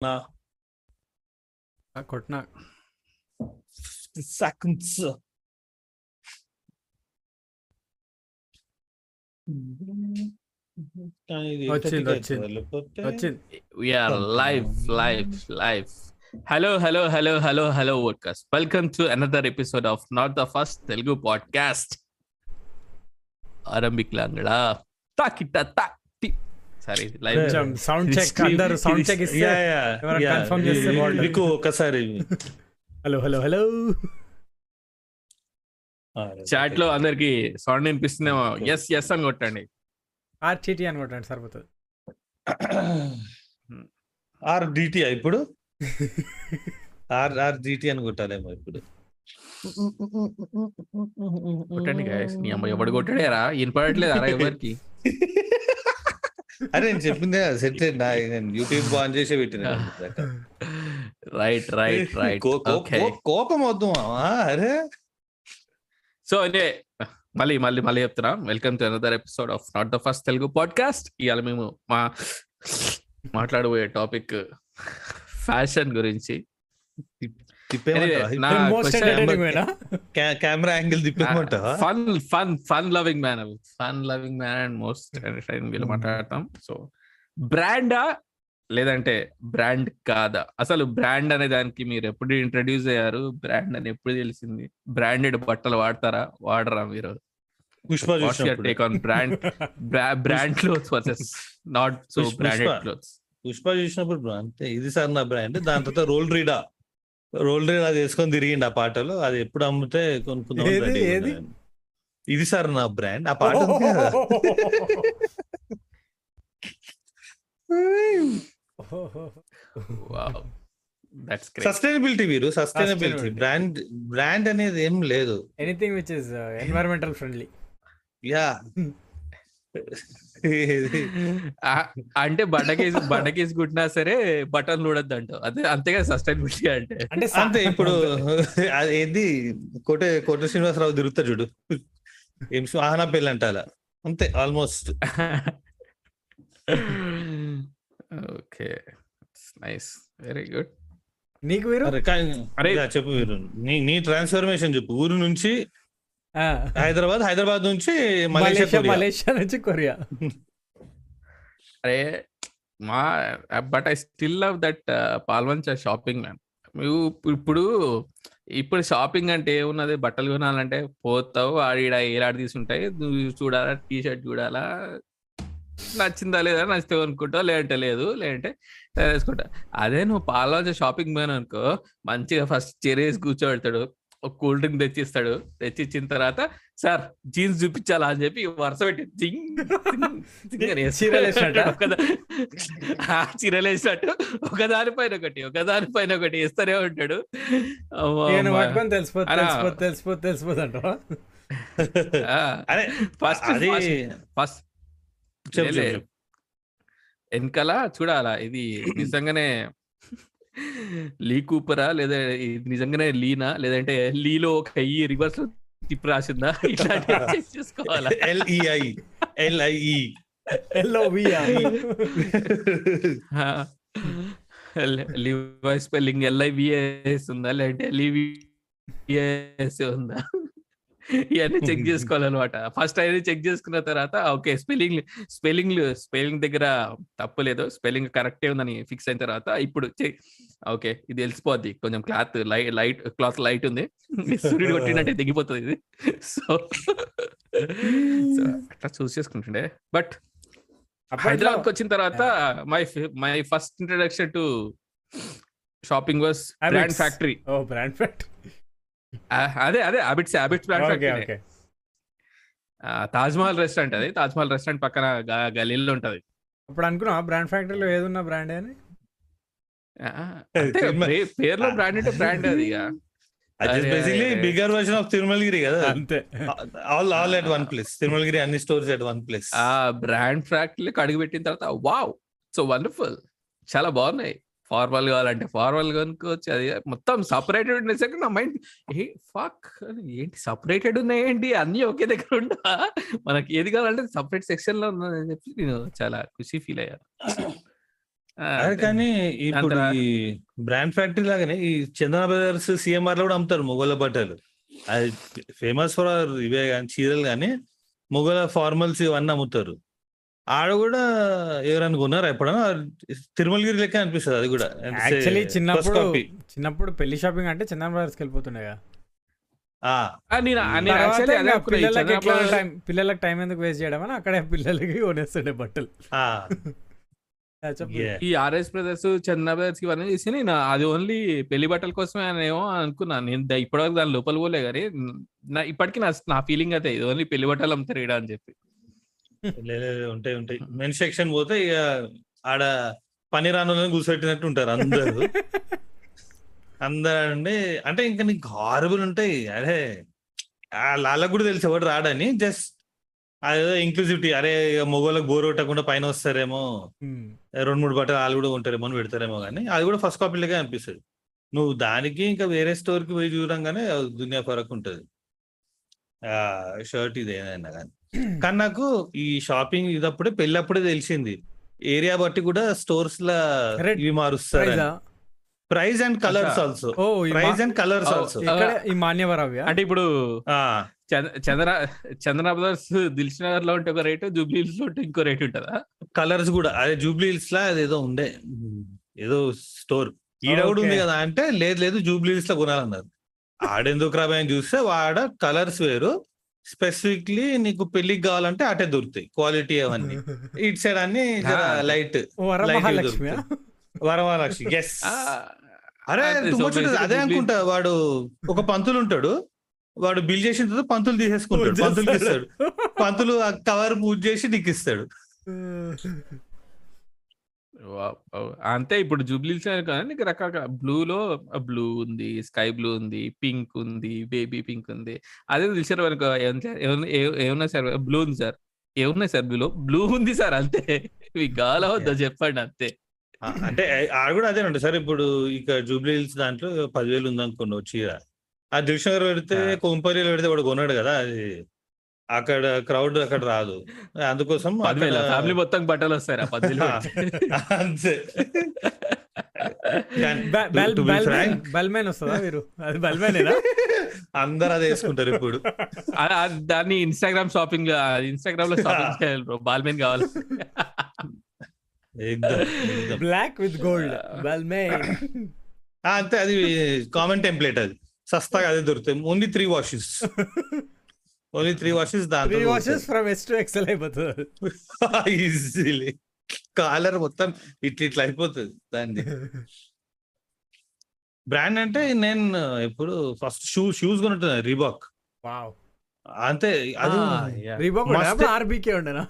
నా ఆ, కొట్టినా seconds. కానీ ఇది వచ్చింది, ఎక్కడికి వచ్చింది. అవుతుందా? లేకపోతే వచ్చింది we are live live live hello hello hello hello hello workers welcome to another episode of not the first Telugu podcast ఆరంభికలాంగడా తాకిట్ట తాకి సరే లైవ్ సౌండ్ చెక్ అందరు సౌండ్ చెక్ ఇస్తే confirm చేస్తే. మీకు ఒకసారి హలో హలో హలో చాట్లో అందరికి సౌండ్ వినిపిస్తుందేమో. ఎస్ ఎస్ అని కొట్టండి. ఆర్టీటీ అని కొట్టండి సరిపోతుంది. ఆర్ డిటి ఇప్పుడు? ఆర్ ఆర్ డిటి అని కొట్టాలేమో ఇప్పుడు. కొట్టండి guys. నీ అమ్మ ఎవడు కొట్టాడేరా? వినపడట్లేదు అరా ఎవరికి? అరే నేను చెప్పిందే సెట్ నేను యూట్యూబ్ ఆన్ చేసే పెట్టిన రైట్ రైట్ రైట్ కోపం వద్దు. అరే. సో అంటే మళ్ళీ మళ్ళీ మళ్ళీ చెప్తున్నా. Welcome to another episode of not the first Telugu podcast ఇవాళ మేము మా మాట్లాడబోయే టాపిక్ ఫ్యాషన్ గురించి. Camera angle తిప్పేమంటావా? Fun fun fun loving man fun loving man and most entertaining వీళ్ళు మాట్లాడతాం. సో బ్రాండా లేదంటే బ్రాండ్ కాదా? అసలు బ్రాండ్ అనే దానికి మీరు ఎప్పుడు ఇంట్రడ్యూస్ అయ్యారు? బ్రాండ్ అని ఎప్పుడు తెలిసింది? బ్రాండెడ్ బట్టలు వాడతారా? వాడరా మీరు? Take on brand brand clothes versus not so branded. Clothes Pushpa. చూసినప్పుడు అంతే. ఇది సార్ నా బ్రాండ్ దాని తర్వాత రోల్ రీడా. రోల్ రీడా చేసుకొని తిరిగిండు ఆ పాటలు. అది ఎప్పుడు అమ్మితే కొనుక్కుందాం. ఇది సార్ నా బ్రాండ్. ఆ పాట ఉంది కదా. Wow. That's great sustainability Veeru sustainability. Brand brand అనేది ఏం లేదు. Anything which is environmental friendly yeah. అంటే బండకేసి బండకేసి కుట్టినా సరే బటన్ చూడద్దు అంటావు అదే అంతేగా సస్టైనబిలిటీ అంటే. అంటే అంతే ఇప్పుడు అది ఏంది? కోట కోట శ్రీనివాసరావు తిరుగుతా చూడు. ఏం ఆహనా పెళ్ళి అంట అలా అంతే almost. Okay. Nice. Very good. నీకు వీరు? అరే చెప్పు వీరు. నీ నీ ట్రాన్స్ఫర్మేషన్ చెప్పు. ఊరు నుంచి హైదరాబాద్ హైదరాబాద్ నుంచి మలేషియా మలేషియా నుంచి కొరియా. అరే మా but I still love that Palvancha shopping man నువ్వు ఇప్పుడు ఇప్పుడు షాపింగ్ అంటే ఏమున్నది? బట్టలు కొనాలంటే పోతావు ఆడిడ ఏలాడి తీసుంటాయి? నువ్వు చూడాలా టీ షర్ట్ చూడాలా? నచ్చిందా లేదా? నచ్చితే కొనుక్కుంటావు? లేదంటే లేదు. లేదంటే వేసుకుంటా అదే నువ్వు పాల్వంచ షాపింగ్ మ్యాన్ అనుకో మంచిగా ఫస్ట్ చెరేసి కూర్చోబెడతాడు. ఒక కూల్ డ్రింక్ తెచ్చిస్తాడు. తెచ్చిచ్చిన తర్వాత సార్ జీన్స్ చూపించాలా? అని చెప్పి వరుస పెట్టి జింగ్ జింగ్ జింగ్ అని వేస్తాడు. చీరలు వేసినట్టా? ఒకదా- ఆ, చీరలు వేసినట్టు. ఒకదాని పైన ఒకటి ఒకదాని పైన ఒకటి వేస్తూనే ఉంటాడు. తెలిసిపోతే ఫస్ట్ ఫస్ట్. వెనకాల చూడాలా ఇది నిజంగానే లీ కూపరా? లేదా ఇది నిజంగానే లీనా? లేదంటే లీలో ఒక ఈ రివర్స్ తిప్పి రాసిందా? ఇట్లాంటివి చెక్ చేసుకోవాలా? L E I L I E Levi spelling L I V S ఉందా? లేదంటే ఎల్ఈవిఎస్ ఉందా? ఇవన్నీ చెక్ చేసుకోవాలన్నమాట. ఫస్ట్ అయితే చెక్ చేసుకున్న తర్వాత ఓకే స్పెల్లింగ్ స్పెల్లింగ్ స్పెల్లింగ్ దగ్గర తప్పు లేదు స్పెల్లింగ్ కరెక్టే ఉందని ఫిక్స్ అయిన తర్వాత ఇప్పుడు ఓకే ఇది తెలిసిపోద్ది. కొంచెం cloth light light cloth light ఉంది. సూర్యుడు కొట్టినట్టే దిగిపోతుంది ఇది. సో అట్లా చూస్ చేసుకుంటుండే. బట్ హైదరాబాద్కి వచ్చిన తర్వాత my my first introduction to shopping was brand. Factory. Oh brand fact అదే అదే okay factory okay. Taj Mahal restaurant అది. తాజ్ మహల్ రెస్టారెంట్ పక్కన గలీల్లో ఉంటది. అప్పుడు అనుకున్నా బ్రాండ్ ఫ్యాక్టరీలో ఏదున్నా బ్రాండ్ అని? పేరులో బ్రాండ్ అంటే బ్రాండ్ అది basically. Bigger version of Tirumalagiri కదా. అంతే. All all at one place Tirumalagiri అన్ని స్టోర్స్ ఎట్ వన్ ప్లేస్ ఆ బ్రాండ్ ఫ్యాక్టరీకి అడుగు పెట్టిన తర్వాత వావ్ సో వండర్ఫుల్ చాలా బాగున్నాయి. ఫార్మల్ కావాలంటే ఫార్మల్ కొనుక్కోవచ్చు. అది మొత్తం సపరేటెడ్ ఉండేసరికి నా మైండ్ ఏ ఫక్ ఏంటి సపరేటెడ్ ఉన్నాయి ఏంటి? అన్ని ఒకే దగ్గర ఉండా మనకి ఏది కావాలంటే సపరేట్ సెక్షన్లో ఉన్నదని చెప్పి నేను చాలా ఖుషి ఫీల్ అయ్యాను. కానీ ఇప్పుడు ఈ బ్రాండ్ ఫ్యాక్టరీ లాగానే ఈ చందన బ్రదర్స్ సిఎంఆర్లో కూడా అమ్ముతారు మొగోళ్ళ బట్టలు. అది ఫేమస్ ఫర్ ఇవే కానీ చీరలు కానీ మొగల ఫార్మల్స్ ఇవన్నీ అమ్ముతారు. ఆడ కూడా ఎవరైనా కొన్నారా ఎప్పుడైనా? తిరుమలగిరి లెక్క అనిపిస్తుంది అది కూడా. యాక్చువల్లీ చిన్నప్పుడు. చిన్నప్పుడు పెళ్ళి షాపింగ్ అంటే చిన్న బ్రదర్స్కి వెళ్ళిపోతుండే కదా. ఆ, ఆ, నేను నేను తర్వాత actually అదే ఇంకా అనుకున్నా, ఈ పిల్లలకి టైం పిల్లలకి టైం ఎందుకు వేస్ట్ చేయడం అని అక్కడే పిల్లలకి కొనేస్తుండే బట్టలు. ఆ, చెప్పు. yeah. ఈ ఆర్ఎస్ బ్రదర్స్ చందన బ్రదర్స్ ఇవన్నీ చేసి నేను అది ఓన్లీ పెళ్ళి బట్టల కోసమే అని ఏమో అనుకున్నాను నేను ఇప్పటివరకు దాని లోపల పోలే కానీ నా ఇప్పటికీ నా నా ఫీలింగ్ అయితే ఇది ఓన్లీ పెళ్ళి బట్టలు అమ్ముతారు అని చెప్పి. లే, లే, లే, ఉంటాయి ఉంటాయి. మెన్ సెక్షన్ పోతే ఇక ఆడ పని రానులను కూర్చోబెట్టినట్టు ఉంటారు అందరు. అందరండి అంటే ఇంకా నీకు హారబుల్ ఉంటాయి. అరే వాళ్ళకు కూడా తెలిసి ఎవరు రాడని. జస్ట్ అదేదో ఇంక్లూజివిటీ అరే ఇక మొగోళ్ళకి బోర్ కొట్టకుండా పైన వస్తారేమో. రెండు మూడు బట్టలు వాళ్ళు కూడా ఉంటారేమో అని పెడతారేమో కానీ అది కూడా ఫస్ట్ కాపీలకే అనిపిస్తుంది. నువ్వు దానికి ఇంకా వేరే స్టోర్కి పోయి చూడంగానే దునియా ఫరక్ ఉంటుంది. ఆ షర్ట్ ఇది ఏదైనా కానీ. కానీ నాకు ఈ షాపింగ్ ఇదప్పుడే పెళ్ళప్పుడే తెలిసింది. ఏరియా బట్టి కూడా స్టోర్స్ లా. ఇవి మారుస్తారు ప్రైజా? Price and colours. Also. Price and colours Oh, also. ఇక్కడ ఈ మాన్యవరవ్య? అంటే ఇప్పుడు చంద్ర చందన బ్రదర్స్ దిల్ష్ నగర్లో ఉంటే ఒక రేటు జూబ్లీ హిల్స్లో ఉంటే ఇంకో రేట్ ఉంటుందా? కలర్స్ కూడా అదే జూబ్లీ హిల్స్ లా అదేదో ఉండే. ఏదో స్టోర్. ఈడ కూడా ఉంది. కదా అంటే లేదు లేదు జూబ్లీ హిల్స్లో కొనాలన్నారు. ఆడెందుకు రాబాయ్ అని చూస్తే వాడ కలర్స్ వేరు. స్పెసిఫిక్లీ నీకు పెళ్ళికి కావాలంటే అటే దొరుకుతాయి. క్వాలిటీ అవన్నీ. ఇటు సైడ్ అన్ని. లైట్ వరమహాలక్ష్మి వరమహాలక్ష్మి ఎస్ అరే అదే అనుకుంటా వాడు ఒక పంతులు ఉంటాడు. వాడు బిల్ చేసిన తర్వాత పంతులు తీసేసుకుంటాడు. పంతులు ఇస్తాడు పంతులు కవర్ పూజ చేసి నీకు ఇస్తాడు. అంతే ఇప్పుడు జూబ్లీస్ కానీ నీకు రకరకాల బ్లూలో బ్లూ ఉంది స్కై బ్లూ ఉంది పింక్ ఉంది బేబీ పింక్ ఉంది. అదే తెలిసారు అనుకో ఏమన్నా సార్ బ్లూ ఉంది సార్. ఏమున్నాయి సార్ బ్లూలో బ్లూ ఉంది సార్ అంతే. మీకు వద్దా చెప్పండి అంతే. ఆ, అంటే ఆడ కూడా అదే ఉంటుంది సార్. ఇప్పుడు ఇక జూబ్లీ హిల్స్ దాంట్లో పదివేలు ఉంది అనుకోండి వచ్చి చీర. ఆ దిల్షనగర్ పెడితే ఆ. కొంపల్లిలో పెడితే వాడు కొన్నాడు కదా అది. అక్కడ క్రౌడ్ అక్కడ రాదు. అందుకోసం ఫ్యామిలీ మొత్తం బట్టలు వస్తాయి అంతే. అందరు అదే వేసుకుంటారు ఇప్పుడు. దాన్ని ఇన్స్టాగ్రామ్ షాపింగ్ ఇన్స్టాగ్రామ్లో షాపింగ్ చేయాలి బ్రో బాల్మెన్ కావాలి. Black with gold bell man. ఆ, అంతే అది కామన్ టెంప్లెట్ అది. సస్తాగా అదే దొరుకుతాయి. Only three washes only three washes three దాంట్లో washes from S to XL అయిపోతుంది. ఈజీలీ కాలర్ మొత్తం ఇట్లా ఇట్లా అయిపోతుంది దాన్ని. బ్రాండ్ అంటే నేను ఎప్పుడు ఫస్ట్ షూ షూస్ కొనుంటున్నా రీబాక్ వావ్ అంతే అది రీబాక్ ఆర్బీకే ఉండేనా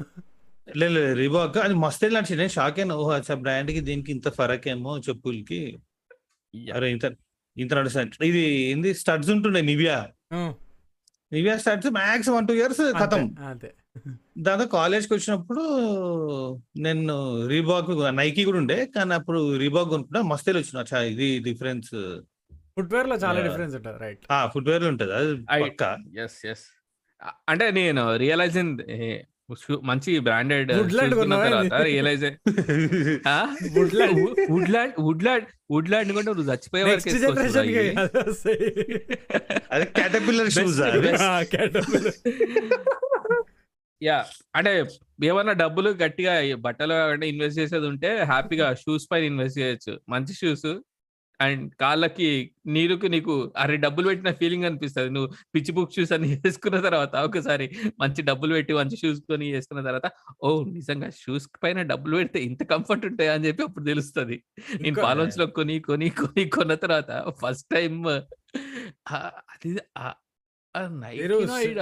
లేదు రీబాక్ అది మస్త్ నడిచింది నేను షాక్ అయినా ఓహో అచ్చా బ్రాండ్కి దీనికి ఇంత ఫరక్ ఏమో చెప్పులకి అరే ఇంత ఇంత నడుస్తుంది ఇది ఏంది? స్టడ్స్ ఉంటుండే Nivia Nivia studs max one two years ఖతం అంతే. దాంతో కాలేజ్కి వచ్చినప్పుడు నేను రీబాక్ నైకీ కూడా ఉండే కానీ అప్పుడు రీబాక్ కొనుక్కున్నా మస్తేలు వచ్చిన ఇది డిఫరెన్స్ ఫుట్వేర్లో చాలా. డిఫరెన్స్ ఉంటుంది రైట్ ఆ ఫుట్వేర్లో ఉంటది అది I- పక్క. ఎస్ ఎస్ అంటే నేను రియలైజ్ మంచి branded? Realise Woodland. Woodland Woodland Woodland కూడా నువ్వు చచ్చిపోయే యా అంటే ఏమన్నా డబ్బులు గట్టిగా బట్టలు ఇన్వెస్ట్ చేసేది ఉంటే హ్యాపీగా షూస్ పైన ఇన్వెస్ట్ చేయొచ్చు. మంచి షూస్ అండ్ కాళ్ళకి నీరుకు నీకు అరే డబ్బులు పెట్టిన ఫీలింగ్ అనిపిస్తుంది. నువ్వు పిచ్చి బుక్ షూస్ అన్ని వేసుకున్న తర్వాత ఒకసారి మంచి డబ్బులు పెట్టి మంచి షూస్ కొని వేసుకున్న తర్వాత ఓ నిజంగా షూస్ పైన డబ్బులు పెడితే ఇంత కంఫర్ట్ ఉంటాయా అని చెప్పి అప్పుడు తెలుస్తుంది. నేను పాలోన్స్లో కొని కొని కొని కొన్న తర్వాత ఫస్ట్ టైం అది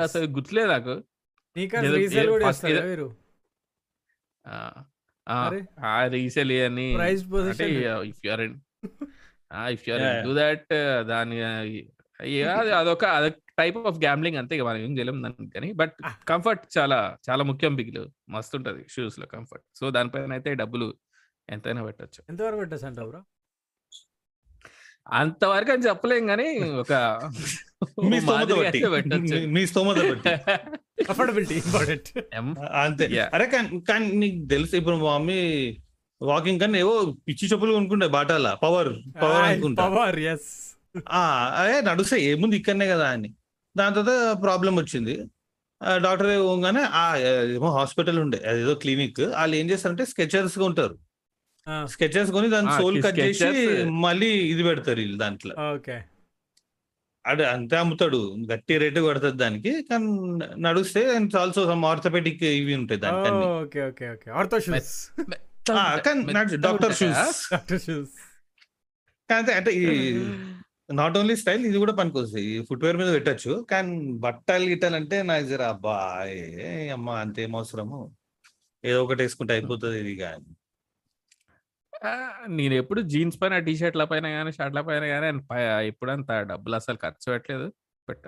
అసలు గుర్తులేదు నాకు? రీసేల్ ఆ, రీసెల్ అని ఇఫ్ యూఆర్ డూ దాట్ దాని అదొక అదొక టైప్ ఆఫ్ గ్యాంబ్లింగ్ అంతే మనం ఏం చేయలేం దానికి కానీ. బట్. కంఫర్ట్ చాలా చాలా ముఖ్యం బిగిలు మస్తు ఉంటది షూస్లో కంఫర్ట్ సో దానిపైన అయితే డబ్బులు ఎంతైనా పెట్టచ్చు. ఎంతవరకు పెట్టచ్చు అంట బ్రో? అంతవరకు అని చెప్పలేం కానీ ఒక మీ స్తోమత బట్టి. మీ- మీ స్తోమత బట్టి. అఫోర్డబిలిటీ ఇంపార్టెంట్ అంతే. అరే కానీ కానీ నీకు తెలుసు ఇప్పుడు మా మమ్మీ వాకింగ్ కన్నా ఏవో పిచ్చి చెప్పులు కొనుక్కుంటే బాటాల. పవర్ పవర్ అనుకుంటా. పవర్ ఎస్ ఆ, అదే నడుస్తాయి. ఏముంది ఇక్కడనే కదా అని. దాని తర్వాత ప్రాబ్లం వచ్చింది. డాక్టర్ పోగానే ఆ ఏమో హాస్పిటల్ ఉండే. అదేదో క్లినిక్. వాళ్ళు ఏం చేస్తారంటే స్కెచర్స్ ఉంటారు స్కెచెస్ కొని దాని సోల్ కట్ చేసి sketchers- మళ్ళీ ఇది పెడతారు వీళ్ళు దాంట్లో. ఓకే. అదే అంతే అమ్ముతాడు. గట్టి రేటు కొడుతుంది దానికి. కానీ నడుస్తే ఆల్సో సమ్ ఆర్థోపెడిక్ ఇవి ఉంటాయి దానికి. Okay okay okay. కానీ డాక్టర్ షూస్ డాక్టర్ షూస్ కానీ అంటే ఈ నాట్ ఓన్లీ స్టైల్ ఇది కూడా పనికొస్తుంది. ఈ ఫుట్వేర్ మీద పెట్టచ్చు. కానీ బట్టలు గిట్టలు అంటే నాకు జర అబ్బా అమ్మ అంతేం అవసరము? ఏదో ఒకటి వేసుకుంటే అయిపోతుంది ఇది కానీ. ఆ, నేను ఎప్పుడు జీన్స్ పైన టీ షర్ట్ల పైన కానీ షర్ట్ల పైన కానీ ఎప్పుడు అంత డబ్బులు అసలు ఖర్చు పెట్టలేదు. బట్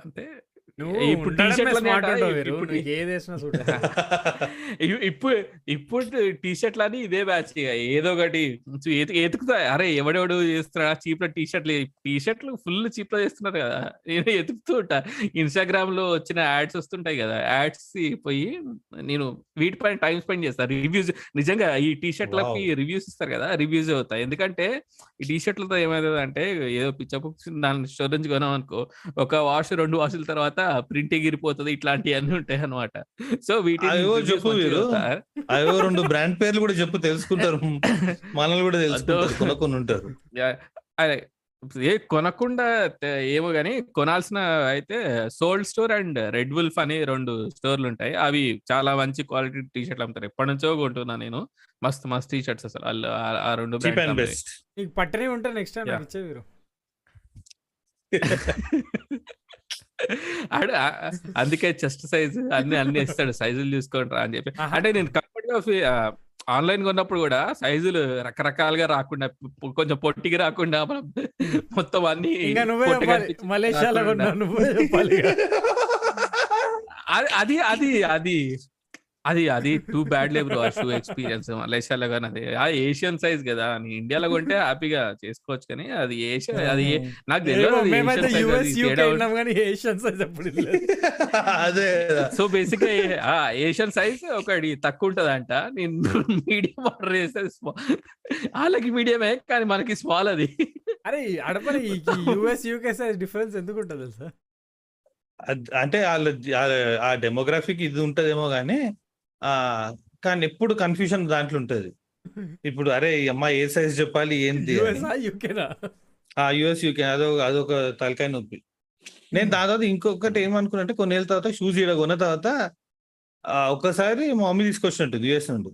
అంతే. ఇప్పుడు వీరు. ఇప్పుడు- ఇప్పుడు టీ షర్ట్లు అని ఇదే బ్యాచ్ ఏదో ఒకటి. ఎతుకుతా అరే ఎవడెవడు చేస్తున్నా చీప్లో టీ షర్ట్లు టీ షర్ట్లు ఫుల్ చీప్లో చేస్తున్నారు కదా. నేను ఎతుకుతూ ఉంటా. ఇన్స్టాగ్రామ్లో వచ్చిన యాడ్స్ వస్తుంటాయి కదా. యాడ్స్ పోయి నేను వీటిపైన టైం స్పెండ్ చేస్తాను రివ్యూస్ నిజంగా ఈ టీ షర్ట్లకి రివ్యూస్ ఇస్తారు కదా. రివ్యూస్ అవుతాయి. ఎందుకంటే ఈ టీ షర్ట్లతో ఏమైతుంది అంటే ఏదో పిచ్చ దాని స్టోర్ నుంచి కొనాం అనుకో ఒక వాష్ రెండు వాషుల తర్వాత ప్రింట్ ఎగిరిపోతుంది ఇట్లాంటివన్నీ ఉంటాయి అన్నమాట. సో వీటి అయ్యో, చెప్పు వీరు. అవో రెండు బ్రాండ్ పేర్లు కూడా చెప్పు తెలుసుకుంటారు. మనల్ని కూడా తెలుసుకుంటారు ఉంటారు. అదే ఏ కొనకుండా ఏమో గానీ కొనాల్సిన అయితే sold store and red wolf అని రెండు స్టోర్లు ఉంటాయి. అవి చాలా మంచి క్వాలిటీ టీ షర్ట్లు అమ్ముతారు. ఎప్పటి నుంచో కొంటున్నా నేను. మస్తు మస్తు టీ షర్ట్స్ అసలు. వాళ్ళు ఆ- రెండు పట్టనే ఉంటే నెక్స్ట్ టైం ఆడు అందుకే చెస్ట్ సైజ్ అన్ని అన్ని ఇస్తాడు. సైజులు చూసుకుంటారా అని చెప్పి. అంటే నేను కంఫర్ట్గా ఆన్లైన్ కొన్నప్పుడు కూడా సైజులు రకరకాలుగా రాకుండా కొంచెం పొట్టికి రాకుండా మనం మొత్తం అన్ని మలేషియాలో. అది అది అది. అది అది టూ బ్యాడ్ లే బ్రో షూ ఎక్స్పీరియన్స్ మలేషియాలో కానీ అది. ఆ ఏషియన్ సైజ్ కదా. నీ ఇండియాలో కొంటే హ్యాపీగా చేసుకోవచ్చు కానీ అది ఏషియన్ అది నాకు తెలియదు అది సో బేసిక్గా ఏషియన్ సైజ్ ఒకటి తక్కువ ఉంటదంట. నేను మీడియం ఆర్డర్ చేస్తే. వాళ్ళకి మీడియమే కానీ మనకి స్మాల్ అది. అరే అడపని యుఎస్ యూకే సైజ్ డిఫరెన్స్ ఎందుకు ఉంటుంది అద్- అంటే వాళ్ళ ఆ- ఆ డెమోగ్రఫీకి ఇది ఉంటదేమో కానీ ఆ కానీ ఎప్పుడు కన్ఫ్యూజన్ దాంట్లో ఉంటది. ఇప్పుడు అరే ఈ అమ్మాయి ఏ సైజ్ చెప్పాలి ఏంటి అని. యుఎస్ యూకేనా ఆ యుఎస్ యూకే అదో అదొక తలకాయ నొప్పి. నేను దాని తర్వాత ఇంకొకటి ఏమనుకున్నంటే కొన్ని ఏళ్ళ తర్వాత షూస్ ఇక్కడ కొన్న తర్వాత ఆ, ఒక్కసారి మా మమ్మీ తీసుకొచ్చినట్టు యుఎస్ నుండి.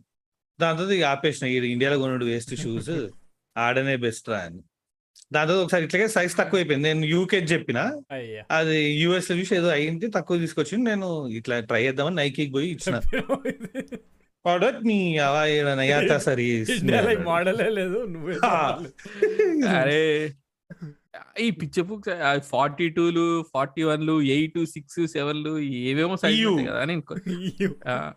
దాని తర్వాత ఇక ఆపేసిన ఈడ ఇండియాలో కొనుడు వేస్ట్ షూస్ ఆడనే బెస్ట్ రా అని. దాని తర్వాత ఒకసారి ఇట్లాగే సైజ్ తక్కువ అయిపోయింది నేను యూకే చెప్పిన అయ్యా. అది యుఎస్లో చూసి ఏదో అయింది తక్కువ తీసుకొచ్చి నేను ఇట్లా ట్రై చేద్దామని నైకీకి పోయి ఇచ్చిన. ప్రోడక్ట్ నీ. నయ్యాతా సరి మోడలే లేదు నువ్వే. అరే ఈ పిచ్చ బుక్స్ ఫార్టీ టూలు ఫార్టీ వన్లు ఎయిట్ సిక్స్ సెవెన్లు ఏవేమో సైజ్. కదా నేను. ఆ,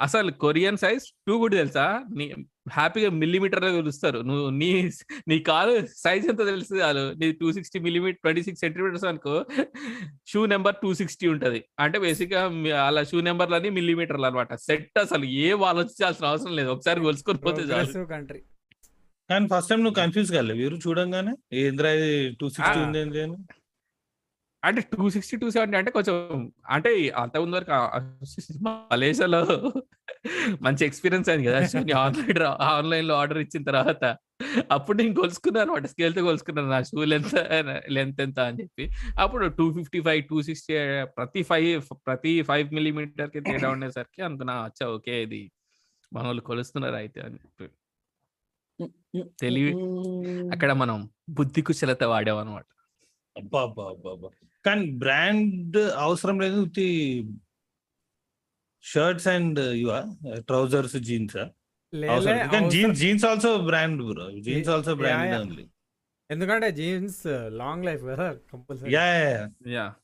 అసలు కొరియన్ సైజ్ టూ కూడా తెలుసా? నీ హ్యాపీగా మిల్లీమీటర్ కొలుస్తారు నువ్వు నీ నీ కాలు సైజ్ ఎంత తెలుసు చాలు నీ two sixty millimetre twenty six centimetres అనుకో షూ నెంబర్ టూ సిక్స్టీ ఉంటది. అంటే బేసిక్గా మీ- అలా షూ నెంబర్లని మిల్లీమీటర్లు అనమాట. సెట్ అసలు ఏం ఆలోచించాల్సిన అవసరం లేదు. ఒకసారి కొలుసుకొని పోతే చాలు. country. కానీ ఫస్ట్ టైం నువ్వు కన్ఫ్యూజ్ కాలే. వీరు చూడంగానే ఏంద్రా ఇది టూ సిక్స్టీ. ఉంది అంటే టూ సిక్స్టీ టూ సెవెంటీ అంటే కొంచెం అంటే అంత ముందు వరకు మలేషియాలో మంచి ఎక్స్పీరియన్స్ అయింది కదా ఆన్లైన్ ఆన్లైన్లో ఆర్డర్ ఇచ్చిన తర్వాత. అప్పుడు నేను కొలుసుకున్నాను అనమాట స్కేల్తో కొలుసుకున్నాను. నా షూ లెంత్ లెంత్ ఎంత అని చెప్పి. అప్పుడు two fifty five two sixty ప్రతి ఫైవ్ ప్రతి ఫైవ్ మిల్లీమీటర్కి తేడా ఉండేసరికి అనుకున్నా అచ్చా ఓకే ఇది. మన వాళ్ళు కొలుస్తున్నారు అయితే అని చెప్పి. తెలివి అక్కడ మనం బుద్ధి కుశలత వాడాం అనమాట అబ్బా అబ్బా అబ్బా అబ్బా కానీ బ్రాండ్ అవసరం లేదు షర్ట్స్ అండ్ ఇవా trousers jeans jeans jeans also brand bro jeans also brand. Only ఎందుకంటే జీన్స్ లాంగ్ లైఫ్ కదా కంపల్సరీ యా యా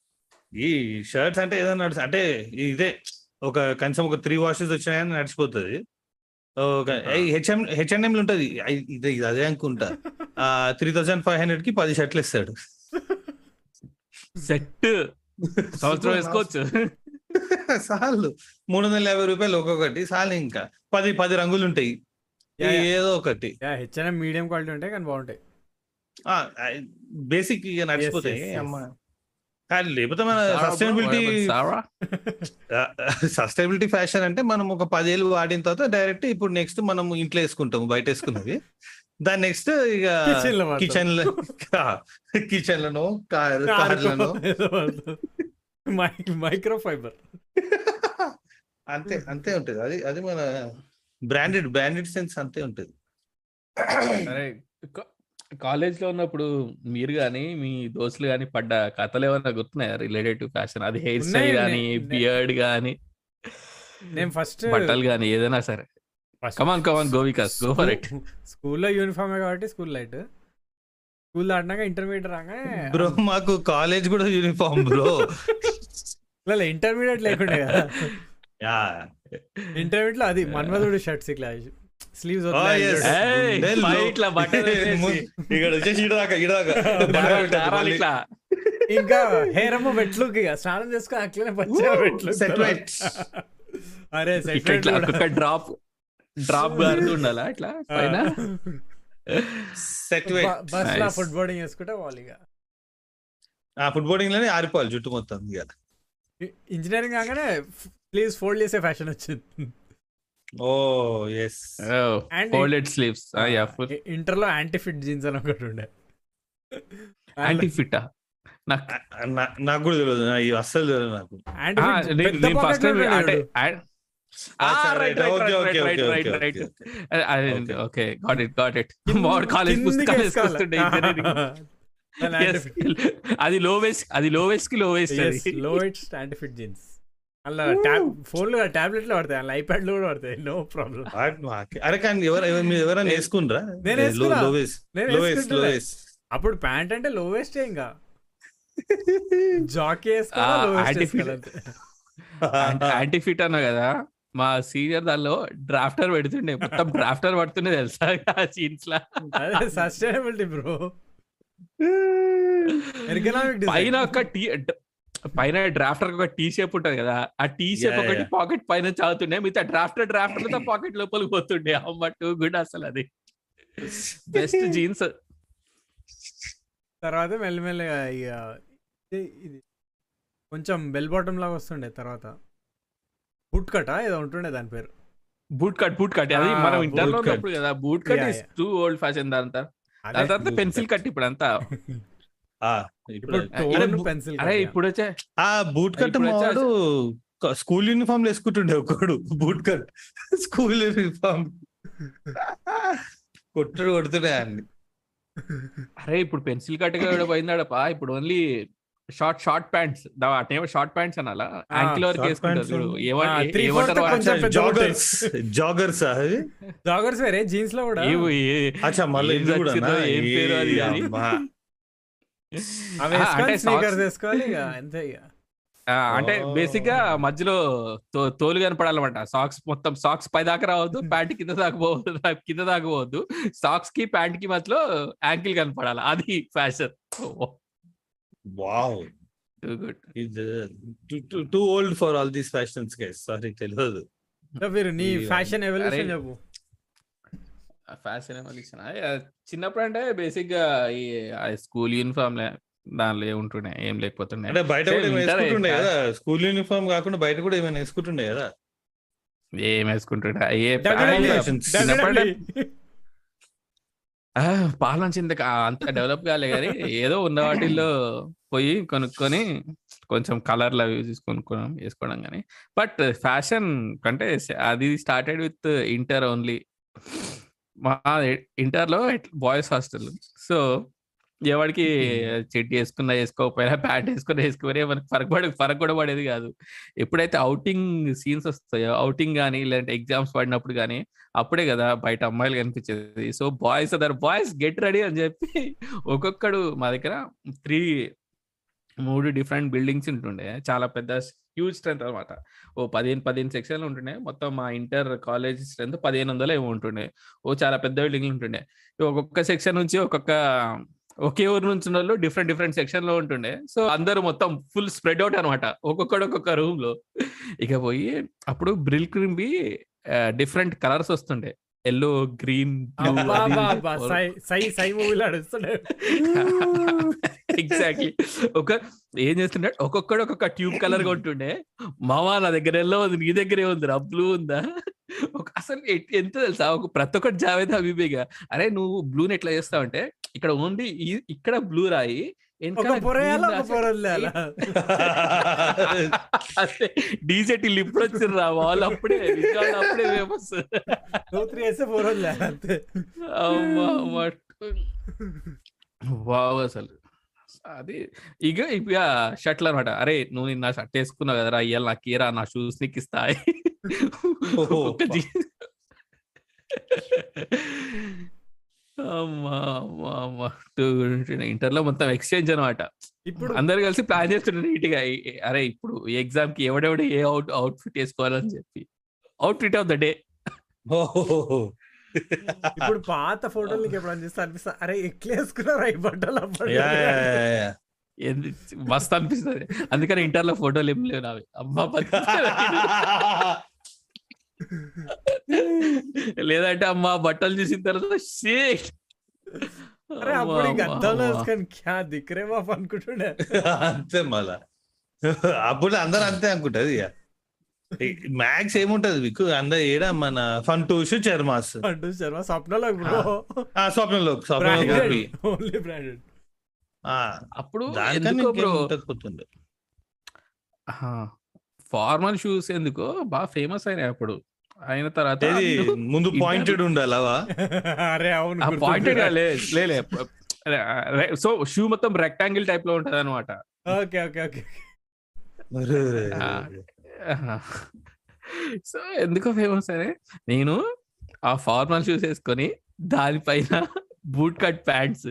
ఈ షర్ట్స్ అంటే ఏదైనా అంటే ఇదే ఒక కనీసం ఒక త్రీ వాషెస్ వచ్చినాయని నడిచిపోతుంది. ఒక హెచ్ఎం హెచ్ఎన్ఎం ఉంటది. ఐ- ఇది ఇది అదే అనుకుంటా. త్రీ థౌసండ్ ఫైవ్ హండ్రెడ్కి పది షర్ట్లు ఇస్తాడు. సెట్ సంవత్సరం వేసుకోవచ్చు. సార్లు మూడు వందల యాభై రూపాయలు ఒక్కొక్కటి సార్లు ఇంకా పది పది రంగులు ఉంటాయి. ఏదో ఒకటి. హెచ్ఎన్ఎం మీడియం క్వాలిటీ ఉంటాయి కానీ బాగుంటాయి. బేసిక్ ఇక నడిచిపోతాయి. అమ్మ. లేకపోతే మన సస్టైనబిలిటీ. సస్టైనబిలిటీ ఫ్యాషన్ అంటే మనం ఒక పదేళ్ళు వాడిన తర్వాత డైరెక్ట్ ఇప్పుడు నెక్స్ట్ మనం ఇంట్లో వేసుకుంటాము బయట వేసుకున్నవి. దాని నెక్స్ట్ ఇక. కిచెన్లో కిచెన్లను కార్ కార్లను. మైక్రో ఫైబర్ అంతే అంతే ఉంటది. అది అది మన బ్రాండెడ్ బ్రాండెడ్ సెన్స్ అంతే ఉంటది. అరే కాలేజ్లో ఉన్నప్పుడు మీరు గాని మీ దోస్తులు గాని పడ్డ కథలు ఏమైనా గుర్తున్నాయా? Related to fashion. అది హెయిర్ స్టైల్ గానీ. బియర్డ్ గానీ నేను ఫస్ట్ బట్టలు గానీ ఏదైనా సరే. Come on come on go Vikas go for it స్కూల్లో యూనిఫామ్ కాబట్టి స్కూల్ లైట్. స్కూల్ దాటినాక ఇంటర్మీడియట్ రాగానే బ్రో మాకు కాలేజ్ కూడా యూనిఫామ్ బ్రో. ఇంటర్మీడియట్ లేకుండే ఇంటర్మీడియట్లో అది మన్మధుడు షర్ట్స్ ఇట్లా స్లీవ్స్ Oh, ఇట్లా ఇంకా హెయిర్ అమ్మ వెట్లుక్ ఇక. స్నానం చేసుకుని అట్లనే Set wet. అరే ఇట్లా డ్రాప్ డ్రాప్ గారుతూ ఉండాలా ఇట్లా పైన? సెట్ బస్లో. ఫుట్ బోర్డింగ్ చేసుకుంటే వాళ్ళు ఇక. ఆ ఫుట్ బోర్డింగ్లోనే ఆరిపోవాలి జుట్టు మొత్తం ఇక. ఇంజనీరింగ్ కాగానే ప్లీజ్ ఫోల్డ్ చేసే ఫ్యాషన్ వచ్చింది. ఓ yes folded sleeves. Yeah full. ఇంటర్లో యాంటీ ఫిట్ జీన్స్ అని ఒకటి ఉండే. యాంటీ ఫిట్ నాకు నాకు కూడా తెలియదు. అస్సలు తెలియదు నాకు. నేను- ఫస్ట్ అంటే. Okay got it got it more college పుస్తకాలు ఇంజనీరింగ్. అది లో వేస్ట్ అది low వేస్ట్కి low waist lowest anti fit jeans అలా ట్యాబ్ ఫోన్లో టాబ్లెట్లో పడతాయి అలా ఐప్యాడ్లో కూడా పడతాయి. నో ప్రాబ్లం అరే కానీ ఎవరు ఎవరైనా వేసుకుండ్రా నేను వేసుకున్నా. లోవేస్ నేను లోవేస్ వేసుకుంటున్నా. లోవేస్ అప్పుడు ప్యాంట్ అంటే లోవెస్ట్ ఇంకా. జాకీ ఆ, anti fit. యాంటీ ఫిట్ అన్నా కదా మా సీనియర్ దానిలో డ్రాఫ్టర్ పెడుతుండే. మొత్తం డ్రాఫ్టర్ పడుతుండే తెలుసా? ఆ సీన్స్ లా. సస్టైనబిలిటీ బ్రో పైన ఒక టీ పైన డ్రాఫ్టర్ ఒక టీ షేప్ ఉంటది కదా ఆ టీ షేప్ ఒకటి. పాకెట్ పైన చాగుతుండే మిగతా డ్రాఫ్టర్ డ్రాఫ్టర్ పాకెట్ లోపలికి పోతుండే. అమ్మ టూ గుడ్ అసలు అది. బెస్ట్ జీన్స్ తర్వాత మెల్లమెల్లగా ఇక ఇది- కొంచెం బెల్ బాటమ్ లాగా వస్తుండే తర్వాత. బుట్ కటా ఏదో ఉంటుండే దాని పేరు. బూట్ కట్ బూట్ కట్ అది మనం ఇంటర్లో boot cut. ఉన్నప్పుడు కదా boot cut is. Too old fashion అదే దాని తర్వాత పెన్సిల్. కట్ ఇప్పుడు అంతా. ఆ, ఇప్పుడు ఇప్పుడు అరే, ఇప్పుడు వచ్చే ఆ బూట్ కట్ మావాడు స్కూల్ యూనిఫామ్ వేసుకుంటుండే ఒకడు బూట్ కట్. School uniform. కొట్టుడు కొడుతుండే అన్ని అరే ఇప్పుడు పెన్సిల్ కట్ కూడా పోయిందాడపా ఇప్పుడు ఓన్లీ షార్ట్ షార్ట్ ప్యాంట్స్. అటేమో షార్ట్ ప్యాంట్స్ అనాలా? యాంకిల్ వరకు short వేసుకుంటారు జాగర్స్ జాగర్స్ అది? జాగర్స్ వేరే జీన్స్లో కూడా. అచ్చా మళ్ళీ ఏం ఇది కూడా చచ్చిందో, ఏం పేరు అది అంటే స్నీకర్స్ socks- వేసుకోవాలి ఇక అంతే ఇక. అంటే. బేసిక్గా మధ్యలో తో- తోలు కనపడాలన్నమాట. సాక్స్ మొత్తం సాక్స్ పై దాకా రావద్దు ప్యాంట్ కింద దాకా పోవద్దు కింద దాకా పోవద్దు. సాక్స్కి ప్యాంట్కి మధ్యలో యాంకిల్ కనపడాలి? అది fashion wow. Good too old for all these fashions guys sorry తెలియదు. మీరు నీ ఫ్యాషన్ ఎవల్యూషన్ చెప్పు. ఫ్యాషన్ ఎవల్యూషన్ చిన్నప్పుడు అంటే బేసిక్గా ఈ స్కూల్ యూనిఫామ్ దానిలో ఏముంటుండే ఏం లేకపోతుండే. అంటే బయట కూడా వేసుకుంటుండే. కదా? స్కూల్ యూనిఫామ్ కాకుండా బయట కూడా ఏమైనా వేసుకుంటుండే కదా? ఏం వేసుకుంటుండే? ఏ WWE. ప్యాంట్ చిన్నప్పుడు ఆ, పాలన చింత అంత డెవలప్ కాలే కానీ ఏదో ఉన్న వాటిల్లో పోయి కొనుక్కొని కొంచెం కలర్లు అవి చూసి కొనుక్కోవడం వేసుకోవడం కానీ బట్ ఫ్యాషన్ కంటే అది స్టార్టెడ్ విత్ ఇంటర్ ఓన్లీ. మా ఇంటర్లో బాయ్స్ హాస్టల్. సో ఎవరికి చెట్టు వేసుకున్నా వేసుకోకపోయినా ప్యాంట్ వేసుకున్నా వేసుకోపోయినా మనకి ఫరక్ పడ ఫరక్ కూడా పడేది కాదు. ఎప్పుడైతే అవుటింగ్ సీన్స్ వస్తాయో అవుటింగ్ కానీ లేదంటే ఎగ్జామ్స్ పడినప్పుడు కానీ అప్పుడే కదా బయట అమ్మాయిలు కనిపించేది. So boys other boys get ready అని చెప్పి ఒక్కొక్కడు మా దగ్గర త్రీ మూడు డిఫరెంట్ బిల్డింగ్స్ ఉంటుండే. చాలా పెద్ద హ్యూజ్ స్ట్రెంత్ అనమాట ఓ పదిహేను పదిహేను సెక్షన్లు ఉంటుండే. మొత్తం మా ఇంటర్ కాలేజ్ స్ట్రెంత్ పదిహేను వందలు ఏమో ఉంటుండే. ఓ చాలా పెద్ద బిల్డింగ్లు ఉంటుండే. ఒక్కొక్క సెక్షన్ నుంచి ఒక్కొక్క ఒకే ఊరు నుంచి వాళ్ళు డిఫరెంట్ డిఫరెంట్ సెక్షన్లో ఉంటుండే. సో అందరూ మొత్తం ఫుల్ స్ప్రెడ్ అవుట్ అనమాట. ఒక్కొక్కడు ఒక్కొక్క రూమ్లో. ఇక పోయి అప్పుడు బ్రిల్ క్రీమ్ బి డిఫరెంట్ కలర్స్ వస్తుండే. ఎల్లో గ్రీన్ ఎగ్జాక్ట్లీ ఒక ఏం చేస్తుండే? ఒక్కొక్కడు ఒక్కొక్క ట్యూబ్ కలర్గా ఉంటుండే. మామా నా దగ్గర ఎల్లో ఉంది నీ దగ్గరే ఉంది రా బ్లూ ఉందా? ఒక అసలు ఎంత తెలుసా? ఒక ప్రతి ఒక్కటి జావేద్ హబీబీగా అరే నువ్వు బ్లూని ఎట్లా చేస్తావు అంటే ఇక్కడ ఓన్లీ ఇక్కడ బ్లూ రాయి? అదే డీజెట్ ఇప్పుడు వచ్చిర్రా వాళ్ళు అప్పుడే నిజాలు అప్పుడే ఫేమస్ వావ్ అసలు. అది ఇక ఇక షర్ట్లు అనమాట. అరే నువ్వు నిన్న షర్ట్ వేసుకున్నావు కదరా ఇవాళ నాకు ఇరా నా షూస్ నీకు ఇస్తాయి అమ్మా అమ్మా అమ్మా. ఇంటర్లో మొత్తం ఎక్స్చేంజ్ అనమాట. ఇప్పుడు అందరు కలిసి ప్లాన్ చేస్తుండే నీట్గా. అరే ఇప్పుడు ఈ ఎగ్జామ్కి ఎవడెవడు ఏ అవుట్ అవుట్ ఫిట్ వేసుకోవాలని చెప్పి. Outfit of the day ఇప్పుడు పాత ఫోటోలు నీకు ఎప్పుడు అనిపిస్తా అనిపిస్తా అరే ఎక్లేసుకున్నారు ఈ బట్టలు. మస్తు అనిపిస్తుంది. అందుకని ఇంటర్లో ఫోటోలు ఏం లేవు నావి. అమ్మా. లేదంటే అమ్మా బట్టలు చూసిన తర్వాత shit. అరే అప్పుడు. వేసుకొని క్యా దిక్రే బాబు అనుకుంటుండే. అంతే మళ్ళా. అప్పుడు అందరు అంతే అనుకుంటది ఇక. మ్యాక్స్ ఏముంటది మీకు? అందరు ఏడా మన ఫన్ టూస్ చర్మాస్ స్వప్నలో బ్రో. ఆ స్వప్నంలో స్వప్నంలో గోపి ఓన్లీ బ్రాండెడ్ ఆ, అప్పుడు ఫార్మల్ షూస్ ఎందుకో? బాగా ఫేమస్ అయినాయి అప్పుడు. అయిన తర్వాత ముందు పాయింటెడ్ ఉండాలవా అరే అవును. పాయింటెడ్ లే సో షూ మొత్తం రెక్టాంగిల్ టైప్లో ఉంటది అనమాట ఓకే ఓకే. ఓకే సో ఎందుకో ఫేమస్ అనే నేను ఆ ఫార్మల్ షూస్ వేసుకొని దానిపైన బూట్ కట్ ప్యాంట్స్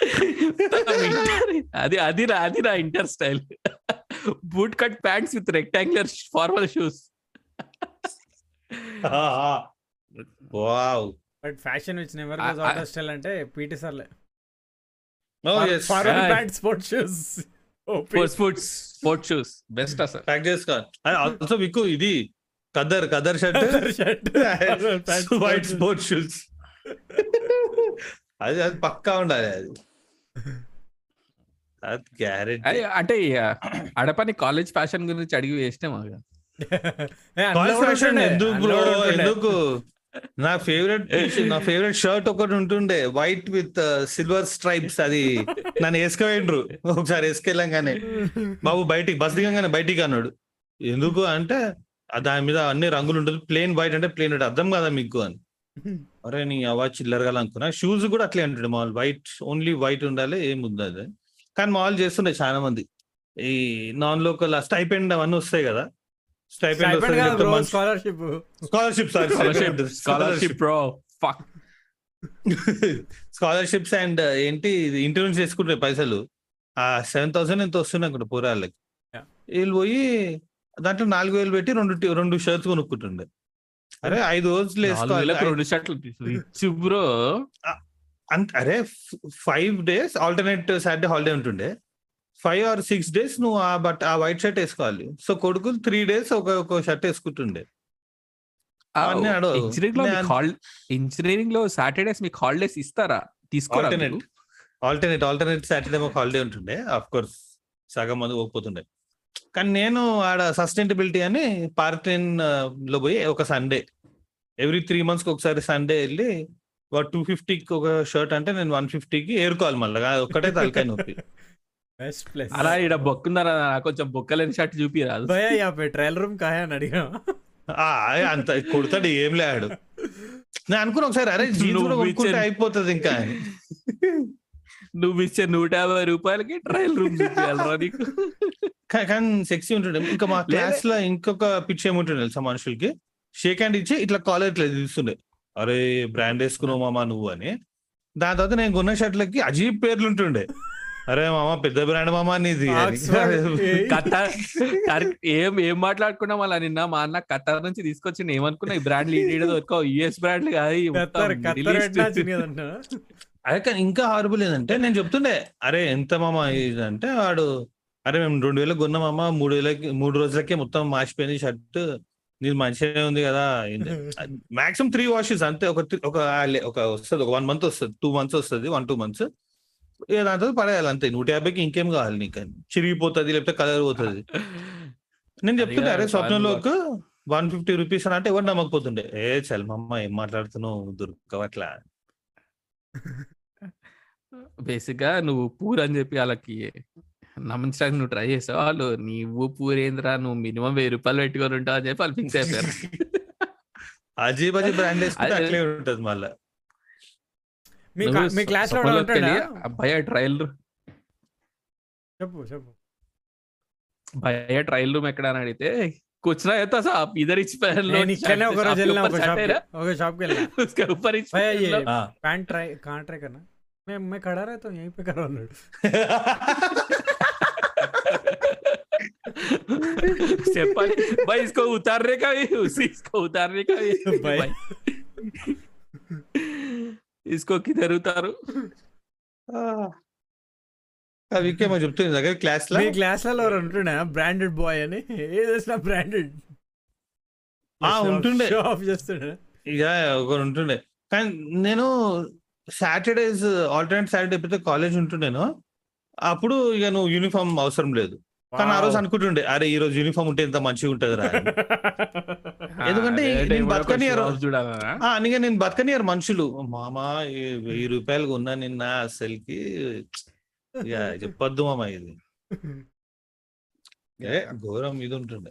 అది అది నా అది నా inter style. Boot cut pants with rectangular formal shoes. Wow. But fashion which never goes out of style అంటే పీటీ సర్లే. ఓ yes formal Yeah. Pant sport shoes. Sports sports shoes best అసలు. Pack చేసుకో also మీకు ఇది కదర్ khaddar shirt shirt white sport shoes అది అది పక్కా ఉండాలి అది. అది గ్యారెంటీ అంటే అడపని కాలేజ్ ఫ్యాషన్ గురించి అడిగి వేస్తే మాకు. కాలేజ్ ఫ్యాషన్ ఎందుకు ఎందుకు? నా ఫేవరెట్ నా ఫేవరెట్ షర్ట్ ఒకటి ఉంటుండే. వైట్ విత్ సిల్వర్ స్ట్రైప్స్ అది. నన్ను వేసుకుపోయిండ్రు ఒకసారి వేసుకెళ్ళంగానే. బాబు బయటికి బస్ దిగంగానే బయటికి అన్నాడు. ఎందుకు అంటే ఆ దాని మీద అన్ని రంగులు ఉంటుంది. ప్లేన్ వైట్ అంటే ప్లేన్ వైట్ అర్థం కదా మీకు అని. అరే నీ అవాజ్ చిల్లరగా అనుకున్నా షూస్ కూడా అట్లే అంటుండే మాల్. వైట్ ఓన్లీ వైట్ ఉండాలి ఏం అది కానీ మాల్ చేస్తుండే చాలా మంది. ఈ నాన్ లోకల్ స్టైపెండ్ అవన్నీ వస్తాయి కదా. Stipend scholarship scholarship scholarship scholarship bro fuck scholarships and ఏంటి ఇంటర్వ్యూస్ చేసుకుంటే పైసలు. ఆ సెవెన్ థౌసండ్ ఎంత వస్తున్నాయి అనుకుంటా పూరాళ్ళకి. వీళ్ళు పోయి దాంట్లో నాలుగు వేలు పెట్టి రెండు రెండు షర్ట్స్ కొనుక్కుంటుండే. అరే ఐదు రోజులు వేసుకోవాలి. రెండు షర్ట్లు బ్రో. అంత అరే five days alternate Saturday holiday ఉంటుండే. ఫైవ్ ఆర్ సిక్స్ డేస్ నువ్వు ఆ బట్ ఆ వైట్ షర్ట్ వేసుకోవాలి. సో కొడుకులు త్రీ డేస్ ఒక ఒక షర్ట్ వేసుకుంటుండే. ఇంజనీరింగ్లో సాటర్డేస్ మీకు హాలిడేస్ ఇస్తారా? మీరు? ఆల్టర్నేట్ ఆల్టర్నేట్ సాటర్డే మాకు హాలిడే ఉంటుండే. ఆఫ్ కోర్స్ సగం మంది పోతుండే కానీ నేను ఆడ సస్టైనబిలిటీ అని పార్టైన్లో పోయి ఒక సండే. ఎవ్రీ త్రీ మంత్స్కి ఒకసారి సండే వెళ్ళి వాడు టూ ఫిఫ్టీకి ఒక షర్ట్ అంటే నేను వన్ ఫిఫ్టీకి ఏరుకోవాలి మళ్ళీ. ఒక్కటే తలకాయ నొప్పి. బెస్ట్ ప్లేస్ అలా ఇక్కడ బొక్కుందారా? కొంచెం బొక్కలేని షర్ట్ చూపిరాదు ట్రయల్ రూమ్ కాయా అని అడిగా. ఆ, అంత కొడతాడు ఏం లేడు. నేను అనుకున్నా ఒకసారి అరే జీన్స్ కూడా అయిపోతుంది ఇంకా. నువ్వు ఇచ్చే నూట యాభై రూపాయలకి ట్రయల్ రూమ్ చూపించాలరా నీకు. కానీ సెక్సీ ఉంటుండే. ఇంకా మా క్లాస్లో ఇంకొక పిచ్ ఏముంటుండే తెలుసా మనుషులకి? షేక్ హ్యాండ్ ఇచ్చి ఇట్లా కాలర్ ఇట్లా తీస్తుండే అరే బ్రాండ్ వేసుకున్నావు మామా నువ్వు అని. దాని తర్వాత నేను కొన్న షర్ట్లకి అజీబ్ పేర్లు ఉంటుండే. అరే మామ పెద్ద బ్రాండ్ మామా నీది. ఏ- ఏం మాట్లాడుకున్నాం అలా నిన్న? మా అన్న కతార్ నుంచి తీసుకొచ్చి ఏమనుకున్నా ఈ బ్రాండ్ లీడ్ దొరకవు. యుఎస్ బ్రాండ్లు కాదు అదే కానీ ఇంకా హారబుల్ ఏంటంటే నేను చెప్తుండే అరే ఎంత మామ ఇది అంటే వాడు అరే మేము రెండు వేలకు కొన్నామమ్మ మూడు వేలకి మూడు రోజులకే మొత్తం మాసిపోయింది షర్ట్ నీది మంచిగానే ఉంది కదా మాక్సిమం త్రీ వాషెస్ అంతే ఒక త్రీ- ఒక ఒక వస్తుంది ఒక వన్ మంత్ వస్తుంది టూ మంత్స్ వస్తుంది వన్ టూ మంత్స్. దాంతో పడేయాలి అంతే నూట యాభైకి ఇంకేం కావాలి నీకు. చిరిగిపోతుంది లేకపోతే కలర్ పోతుంది. నేను చెప్తుండే అరే స్వప్నంలోకి వన్ ఫిఫ్టీ రూపీస్ అని అంటే ఎవరు నమ్మకపోతుండే ఏ చల్మమ్మ ఏం మాట్లాడుతున్నావు దొరకవట్లా బేసిక్గా నువ్వు పూర్ అని చెప్పి వాళ్ళకి నమ్మించడానికి నువ్వు ట్రై చేసావు. వాళ్ళు నీవు పూరేంద్రా నువ్వు మినిమం వెయ్యి రూపాయలు పెట్టుకొని ఉంటావు అని చెప్పి వాళ్ళు ఫిక్స్ అయిపోయారు. అజీబ్ అజీబ్ బ్రాండ్ అట్లే ఉంటది మళ్ళా. మీ క్లాస్ భయ ట్రయల్ చెప్పు చెప్పు. భయ ట్రయల్ రూమ్ ఎక్కడ అని అడిగితే కూర్చున్నా అయితే సాబ్ ఇద్దరు ఇచ్చి ఒక రోజు కాంట్రాక్ట్ అన్నా मैं मैं खड़ा रहता हूँ यहीं पे करो लड़ भाई इसको उतारने का भी उसी इसको उतारने का भी भाई, भाई। इसको किधर उतारो? अभी के मैं जुबतू नहीं क्लास ला? मैं क्लास ला और अंटुन है ब्रांडेड हाँ, बॉय है ये जैसा ब्रांडेड हाँ उन्तुंडे शॉप जैसे ना या या उनको उन्तुंडे कहीं नहीं ना సాటర్డేస్ ఆల్టర్నేట్ సాటర్డే ఎప్పుడైతే కాలేజ్ ఉంటుండేనో అప్పుడు ఇక నువ్వు యూనిఫామ్ అవసరం లేదు కానీ ఆ రోజు అనుకుంటుండే అరే ఈ రోజు యూనిఫామ్ ఉంటే ఎంత మంచిగా ఉంటది రా అని. ఎందుకంటే నేను బతకనియరు. అందుకే నేను బతకనియరు మనుషులు మామా వెయ్యి రూపాయలు కొన్నా నిన్న అసలుకి ఇక చెప్పొద్దు మామ ఇది ఏ ఘోరం ఇది ఉంటుండే.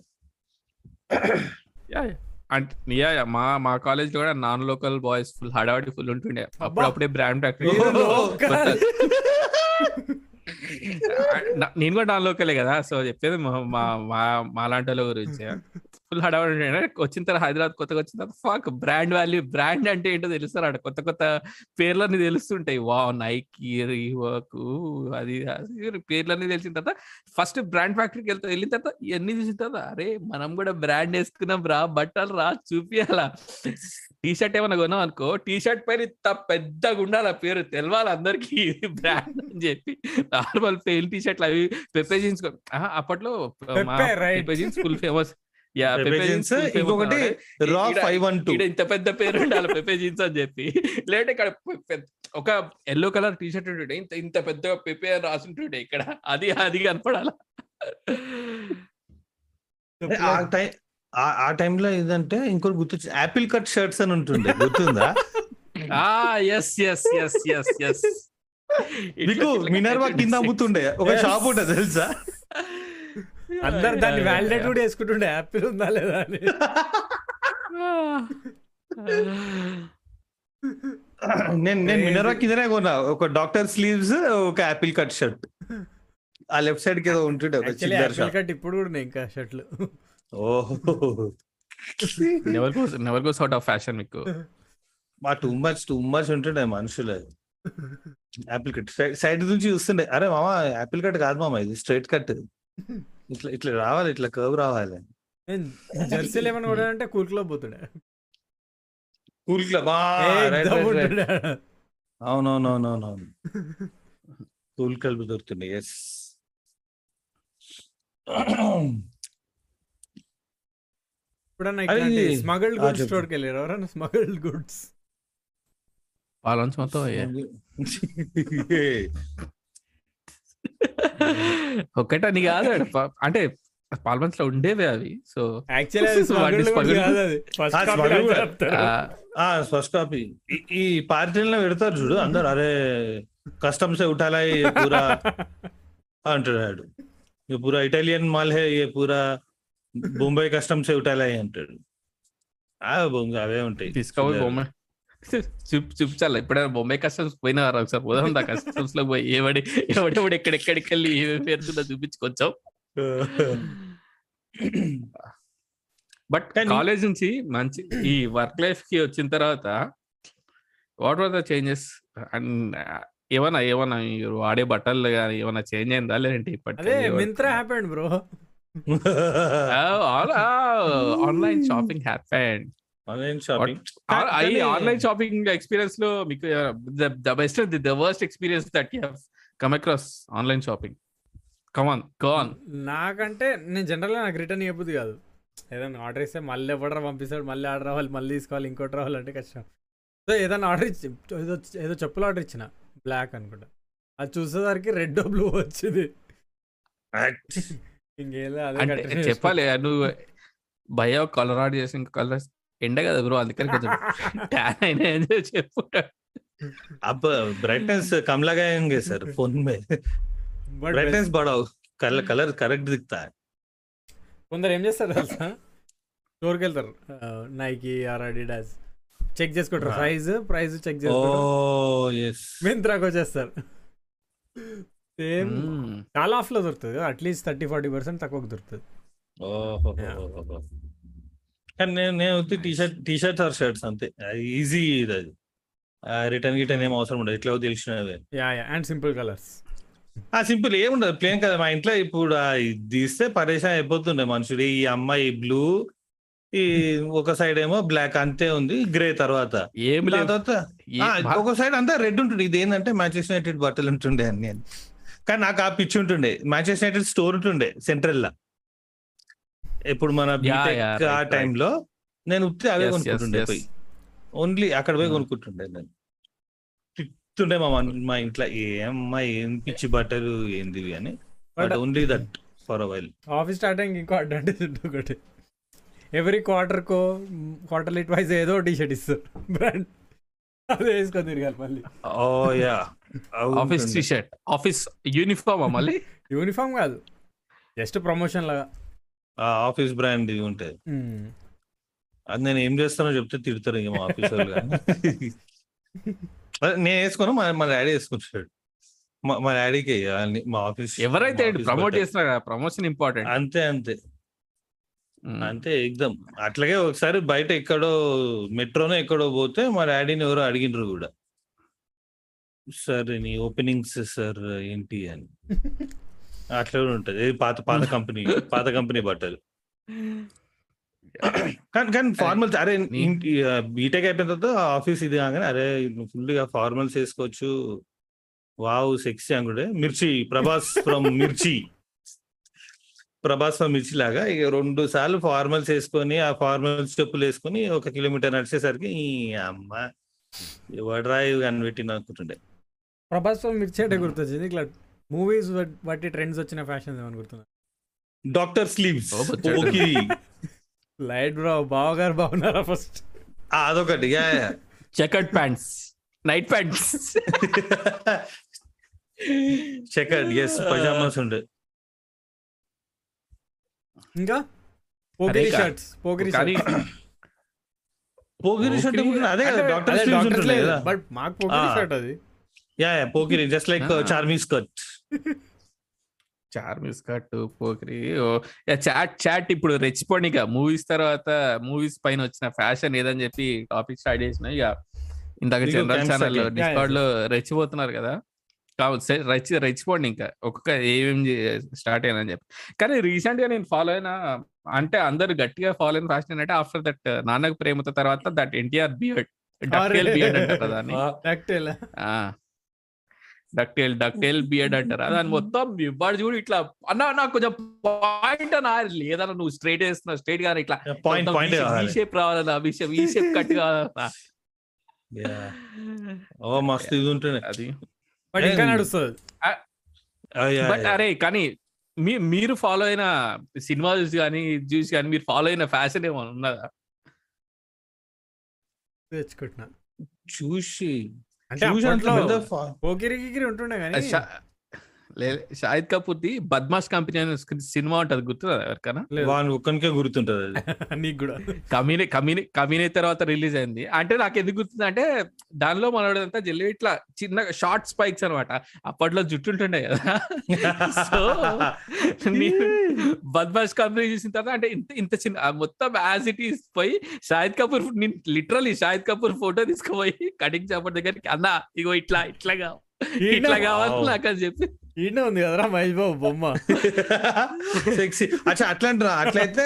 అంటే మా మా కాలేజ్లో కూడా నాన్ లోకల్ బాయ్స్ ఫుల్ హడావడి ఫుల్ ఉంటుండే. అప్పుడప్పుడే బ్రాండ్. నేను కూడా నాన్ లోకలే కదా సో చెప్పేది మా మా మా- మా లాంటి వాళ్ళ గురించి. ఫుల్ హడావడి వచ్చిన తర్వాత హైదరాబాద్ కొత్తగా వచ్చిన తర్వాత ఫాక్ బ్రాండ్ వాల్యూ బ్రాండ్ అంటే ఏంటో తెలుస్తారు ఆడ కొత్త కొత్త పేర్లన్నీ తెలుస్తుంటాయి. వా నైకీ రీవాక్ అది పేర్లన్నీ తెలిసిన తర్వాత ఫస్ట్ బ్రాండ్ ఫ్యాక్టరీకి వెళ్తా వెళ్ళిన తర్వాత ఇవన్నీ చూసిన తర్వాత అరే మనం కూడా బ్రాండ్ వేసుకున్నాం రా బట్టలు రా చూపియాలా? టీ షర్ట్ ఏమైనా కొన్నాం అనుకో టీ షర్ట్ పైన ఇంత పెద్దగా ఉండాలి ఆ పేరు తెలవాలి అందరికి. బ్రాండ్ అని చెప్పి నార్మల్ పెయిన్ టీ షర్ట్లు అవి పెప్పే జీన్స్ అప్పట్లో. Pepe Jeans full famous yeah ఇంకొకటి రా ఫైవ్ వన్ టూ ఇంత పెద్ద పేరు ఉండాలి పెప్పే జీన్స్ అని చెప్పి. లేదంటే ఇక్కడ ఒక ఎల్లో కలర్ టీ షర్ట్ ఉంటుండే. ఇంత ఇంత పెద్దగా పెప్పే అని రాసుంటుండే ఇక్కడ. అది అది కనపడాల. ఆ టైం ఆ టైంలో ఏంటంటే ఇంకోటి గుర్తు యాపిల్ కట్ షర్ట్స్ అని ఉంటుండే. గుర్తుందా? ఆ yes yes yes yes yes మీకు మినర్వా కింద అమ్ముతుండే. ఒక Yes. షాప్ ఉంటుంది తెలుసా? అందరు దాన్ని వ్యాలిడేట్ కూడా వేసుకుంటుండే యాపిల్ ఉందా లేదా అని. నేను నేను. మినర్వా కిందనే కొన్నా. ఒక డాక్టర్ స్లీవ్స్ ఒక యాపిల్ కట్ షర్ట్ ఆ లెఫ్ట్ సైడ్కి ఏదో ఉంటుండే ఒక యాపిల్ కట్ ఇప్పుడు కూడా ఉన్నాయి ఇంకా షర్ట్లు. ఓహో. Never goes never goes out of fashion మీకు. మా టూ మచ్ టూ మచ్ ఉంటుండే మనుషులు యాపిల్ కట్ సైడ్ నుంచి చూస్తుండే. అరే మామ యాపిల్ కట్ కాదు మామ ఇది స్ట్రైట్ కట్ ఇట్లా ఇట్లా రావాలి ఇట్లా కర్వ్ రావాలి. జెర్సీలు ఏమైనా కూడా అంటే కూల్ క్లబ్ పోతుండే. కూల్ క్లబ్ అవునవునవునవునవును కూల్ క్లబ్ దొరుకుతుండే ఎస్ స్మగల్డ్ గుడ్స్ చెప్పు. స్టోర్కి వెళ్ళారు? ఎవరన్నా స్మగల్డ్ గుడ్స్ పాలన్స్ మొత్తం ఒకటని కాదు అంటే పాల్మన్స్లో ఉండేవే అవి. సో ఫస్ట్ కాపీ ఈ పార్టీలో పెడతారు చూడు అందరు అరే కస్టమ్స్ ఉఠాలా పూరా అంటాడు పూరా ఇటాలియన్ మాల్ హే పూరా ముంబై కస్టమ్స్ ఉఠాలా అంటాడు. అవే ఉంటాయి. తీసుకోవాలి బొమ్మ చూపించాలి. ఎప్పుడైనా బొమ్బాయి కస్టమ్స్ పోయినారా ఒకసారి పోదాం దా కస్టమ్స్లో పోయి. ఏవడి ఎవడెవడు ఎక్కడెక్కడికి వెళ్ళి ఏమేమి పేరుతుందో చూపించుకొచ్చాం బట్ కాలేజ్ నుంచి మంచి ఈ వర్క్ లైఫ్కి వచ్చిన తర్వాత what are the changes? And ఏమన్నా ఏమన్నా మీరు వాడే బట్టలు కానీ ఏమన్నా చేంజ్ అయిందా లేదంటే అదే Myntra happened bro online shopping happened online shopping online shopping ఎక్స్పీరియన్స్లో మీకు the best the worst experience that you have come across online shopping come on కాన్ నాకంటే నేను జనరల్గా నాకు రిటర్న్ ఇవ్వబుద్ది కాదు. ఏదైనా ఆర్డర్ ఇస్తే మళ్ళీ ఎవడరా పంపిస్తాడు మళ్ళీ ఆర్డర్ రావాలి మళ్ళీ తీసుకోవాలి ఇంకోటి రావాలంటే కష్టం. సో ఏదైనా ఆర్డర్ ఇచ్చి ఏదో ఏదో చెప్పులు ఆర్డర్ ఇచ్చిన బ్లాక్ అనుకుంటా. అది చూసేసరికి రెడ్ బ్లూ వచ్చింది. ఇంకేదో. చెప్పాలి నువ్వు భయ కలర్ ఆర్డర్ చేసి ఇంకా కలర్ ఎండ కదా బ్రో అందుకని కొంచెం ట్యాన్ అయినా అని చెప్పుకుంటాడు అబ్బ బ్రైట్నెస్ సార్ ఫోన్ మే బ్రైట్నెస్ బాడవు కలర్ కలర్ కరెక్ట్ దిక్తా. కొందరు ఏం చేస్తారు తెలుసా? స్టోర్కి వెళ్తారు నైకి ఆర్ అడిడాస్ చెక్ చేసుకుంటారు. ప్రైస్ ప్రైస్ చెక్ చేసుకుంటారు. Oh, మింత్రాకి వచ్చేస్తారు. Same hmm. చాలా ఆఫ్లో దొరుకుతుంది అట్లీస్ట్ థర్టీ ఫార్టీ పర్సెంట్ తక్కువకి దొరుకుతుంది. కానీ నేను నేను వచ్చి T shirt T shirts or shirts అంతే. ఈజీ ఇది అది. రిటర్న్ గిటర్న్ ఏం అవసరం ఉండదు. ఎట్లా yeah yeah. And simple colours. ఆ సింపుల్ ఏముండదు ప్లేన్ కదా మా ఇంట్లో ఇప్పుడు తీస్తే పరేషాన్ అయిపోతుండే మనుషుడు ఈ అమ్మాయి బ్లూ ఈ ఒక సైడ్ ఏమో బ్లాక్ అంతే ఉంది. గ్రే తర్వాత. ఏం తర్వాత ఒక సైడ్ అంతా రెడ్ ఉంటుంది ఇది ఏంటంటే మ్యాంచెస్టర్ యునైటెడ్ బట్టలు ఉంటుండే అన్ని. అని కానీ నాకు ఆ పిచ్చి ఉంటుండే. మ్యాంచెస్టర్ యునైటెడ్ స్టోర్ ఉంటుండే సెంట్రల్ లా ఇప్పుడు మన బీటెక్ ఆ టైంలో నేను ఉత్తి అవే కొనుక్కుంటుండే. పోయి. ఓన్లీ అక్కడ పోయి Hmm. కొనుక్కుంటుండే నేను. తిట్టుండే మా మా ఇంట్లో ఏమ్మా ఏం పిచ్చి బట్టలు ఏంది అని. But only that for uh while office start అయ్యి ఇంకో అడ్వాంటేజ్ ఉంటుంది ఒకటి. ఎవ్రీ క్వార్టర్కో క్వార్టర్లీ ట్వైస్ ఏదో టీ షర్ట్ ఇస్తారు. బ్రాండ్ అదే వేసుకొని తిరగాలి మళ్ళీ. ఓ yeah office T shirt office uniform మళ్ళీ? యూనిఫామ్ కాదు. జస్ట్ ప్రమోషన్ లాగా. ఆఫీస్ బ్రాండ్ ఇవి ఉంటాయి అది నేను ఏం చేస్తానో చెప్తే తిడతారు ఇంక మా ఆఫీస్ వాళ్ళు కానీ. అదే నేను వేసుకోను మా మా డాడీ వేసుకుంటాడు మా మా డాడీకి మా ఆఫీస్ ఎవరైతే ప్రమోట్ కదా ప్రమోషన్ ఇంపార్టెంట్. అంతే అంతే. అంతే ఎగ్దమ్ అట్లాగే ఒకసారి బయట ఎక్కడో మెట్రోనో ఎక్కడో పోతే మా డాడీని ఎవరో అడిగినారు కూడా. సార్ నీ ఓపెనింగ్స్ సార్ ఏంటి? అని. అట్లా కూడా ఉంటది. పాత పాత కంపెనీ పాత కంపెనీ బట్టలు. కానీ కానీ ఫార్మల్స్ అరే బీటెక్ అయిపోయిన తర్వాత ఆఫీస్ ఇది కాగానే అరే ఫుల్గా ఫార్మల్స్ వేసుకోవచ్చు. వావ్ సెక్సీ అనుకుంటే మిర్చి ప్రభాస్ ఫ్రమ్ మిర్చి. ప్రభాస్ ఫ్రమ్ మిర్చి లాగా ఇక రెండు సార్లు ఫార్మల్స్ వేసుకొని ఆ ఫార్మల్స్ చెప్పులు వేసుకొని ఒక కిలోమీటర్ నడిచేసరికి ఈ అమ్మ ఎవడరా ఇవి కనిపెట్టింది అనుకుంటుండే ప్రభాస్ మిర్చేటే గుర్తొచ్చింది ఇట్లా మూవీస్ బట్టి ట్రెండ్స్ వచ్చిన ఫ్యాషన్ ఏమని గుర్తుంది doctor sleeves. Okay light bro బావగారు బాగున్నారా ఫస్ట్? అదొకటి yeah yeah. Checkered pants night pants checkered yes pyjamas ఉండే. ఇంకా? పోగిరి షర్ట్స్ పోగిరి పోకిరి షర్ట్ అదే కదా డాక్టర్ స్లీవ్స్ ఉంటుండే కదా. బట్ మాకు పోగిరి. షర్ట్ అది. Yeah yeah Pokiri just like Ah. Charmi skirt Charmi's cut Pokiri chat chat ఇప్పుడు రెచ్చిపోండి మూవీస్ తర్వాత మూవీస్ పైన వచ్చిన ఫ్యాషన్ ఏదని చెప్పి టాపిక్ స్టార్ట్ చేసిన ఇక. ఇందాక జనరల్ ఛానల్. డిస్కౌడ్లో రెచ్చిపోతున్నారు కదా. కావు సే- రెచ్చి రెచ్చిపోండి ఇంకా. ఒక్కొక్క ఏమేం స్టార్ట్ అయినా అని చెప్పి. కానీ రీసెంట్గా నేను ఫాలో అయిన అంటే అందరు గట్టిగా ఫాలో అయిన ఫ్యాషన్ ఏంటంటే ఆఫ్టర్ దట్ నాన్నకు ప్రేమతో తర్వాత దట్ ఎన్టీఆర్ బియర్డ్ బియర్డ్ అంటారు కదా దాన్ని. డక్టేల్ డక్టేల్ బియర్డ్ అంటారు? దాని మొత్తం ఇవ్వడు చూడు ఇట్లా. అన్న నాకు కొంచెం పాయింట్ అన్న లేదన్న నువ్వు స్ట్రైట్ వేస్తున్నావు స్ట్రైట్గా ఇట్లా. ఈ షేప్ రావాలన్నా ఈ షేప్ ఈ షేప్ కట్ కావాలన్నా. Yeah. ఓ మస్తు ఇది ఉంటుండే అది. బట్ ఇంకా. నడుస్తుంది. Ah, but yeah. అరే కానీ మీ మీరు ఫాలో అయిన సినిమాస్ కానీ చూసి కానీ మీరు ఫాలో అయిన ఫ్యాషన్ ఏమైనా ఉన్నదా? తెచ్చుకుంటున్నా. చూసి. అంటే పోకిరి గిగిరి ఉంటుండే కానీ షాహిద్ కపూర్ ది బద్మాష్ కంపెనీ అనే సినిమా ఉంటది గుర్తురా ఎవరికైనా? లేదు. వాని ఒక్కనికే గుర్తుంటది అది. నీకు కూడా. కమినీ కమినీ కమినీ తర్వాత రిలీజ్ అయింది. అంటే నాకు ఎందుకు గుర్తుంది అంటే దానిలో మనోడంతా జల్లి ఇట్లా చిన్న షార్ట్ స్పైక్స్ అన్నమాట అప్పట్లో జుట్టు ఉంటుండే కదా. సో నేను బద్మాష్ కంపెనీ చూసిన తర్వాత అంటే ఇంత ఇంత చిన్న మొత్తం యాజ్ ఇట్ ఈస్ పోయి షాహిద్ కపూర్ నేను లిటరలీ షాహిద్ కపూర్ ఫోటో తీసుకుపోయి కటింగ్ చాపర్ దగ్గరికి అన్న ఇగో ఇట్లా ఇట్లా కావాలి ఇట్లా కావాలి. నాకు అని చెప్పి ఈయన ఉంది కదరా మహేష్ బాబు బొమ్మ. సెక్సీ అచ్చా అట్లా అంటారా అట్లయితే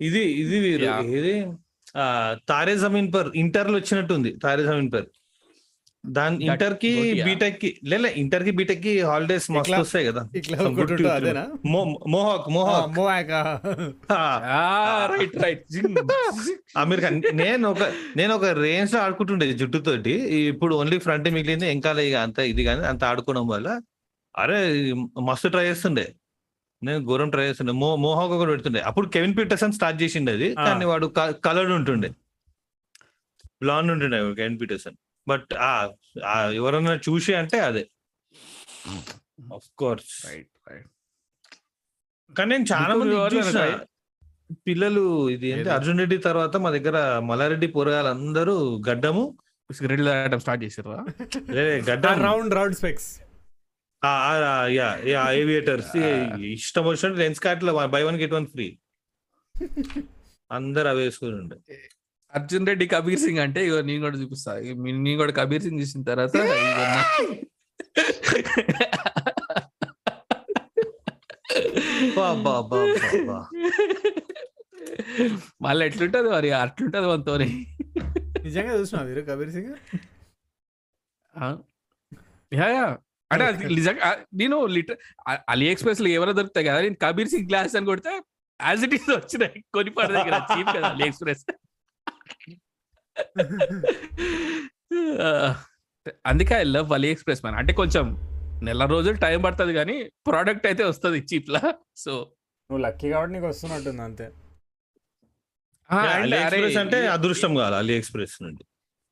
ఇది ఇది వీరు ఆ తారే జమీన్ పర్ ఇంటర్లో వచ్చినట్టుంది తారే జమీన్ పర్. దాని ఇంటర్కి? బీటెక్కి లే ఇంటర్కి బీటెక్కి హాలిడేస్ మస్తు వస్తాయి కదా. Mohawk mohawk. మోయాక right right Aamir Khan నేను ఒక నేను ఒక రేంజ్లో ఆడుకుంటుండే జుట్టుతోటి. ఇప్పుడు ఓన్లీ ఫ్రంట్ మిగిలింది ఇంకా ఇక అంత ఇది కానీ అంత ఆడుకోవడం వల్ల అరే మస్తు ట్రై చేస్తుండే. నేను ఘోరం ట్రై చేస్తుండే. మో మోహాక్ ఒకటి పెడుతుండే. అప్పుడు కెవిన్ పీటర్సన్ స్టార్ట్ చేసిండే అది. కానీ వాడు కలర్డ్ ఉంటుండే. బ్లాండ్ ఉంటుండే కెవిన్ పీటర్సన్ బట్ ఆ ఎవరన్నా చూసి అంటే అదే. ఆఫ్ కోర్స్ రైట్ రైట్ కానీ నేను చాలా మంది? పిల్లలు ఇది ఏంటి? ఏది? అర్జున్ రెడ్డి తర్వాత మా దగ్గర మల్లారెడ్డి పోరగాళ్ళందరూ గడ్డము. సిగరెట్లు తాగడం స్టార్ట్ చేసారా గడ్డం. రౌండ్ రౌండ్ స్పెక్స్ ఏవియేటర్స్ ఇష్టం వచ్చినట్టు lens కార్ట్లో buy one get one free అందరు అవి వేసుకుని ఉండే. అర్జున్ రెడ్డి కబీర్ సింగ్ అంటే ఇగో నేను కూడా చూపిస్తా. నేను కూడా కబీర్ సింగ్ చూసిన తర్వాత ఇగో నా- బా, బా, బా, బా, బా. మళ్ళీ ఎట్లుంటది మరి? అట్లుంటది మనతోని. నిజంగా చూసినా మీరు కబీర్ సింగ్? ఆ? Yeah, yeah. అంటే నిజంగా నేను లిటర్ అలీ ఎక్స్ప్రెస్లో ఎవరో దొరుకుతాయి కదా నేను కబీర్ సింగ్ గ్లాస్ అని కొడితే యాజ్ ఇట్ ఈస్ వచ్చినాయి కొని పడ దగ్గర చీప్ కదా అలీ ఎక్స్ప్రెస్ అందుకే I love AliExpress man అంటే కొంచెం నెల రోజులు టైం పడుతుంది కానీ ప్రోడక్ట్ అయితే వస్తుంది చీప్ లా సో నువ్వు లక్కీ కాబట్టి నీకు వస్తున్నట్టుంది అంతే. యా, అలీ ఎక్స్ప్రెస్ అంటే అదృష్టం కాదు అలీ ఎక్స్ప్రెస్ నుండి.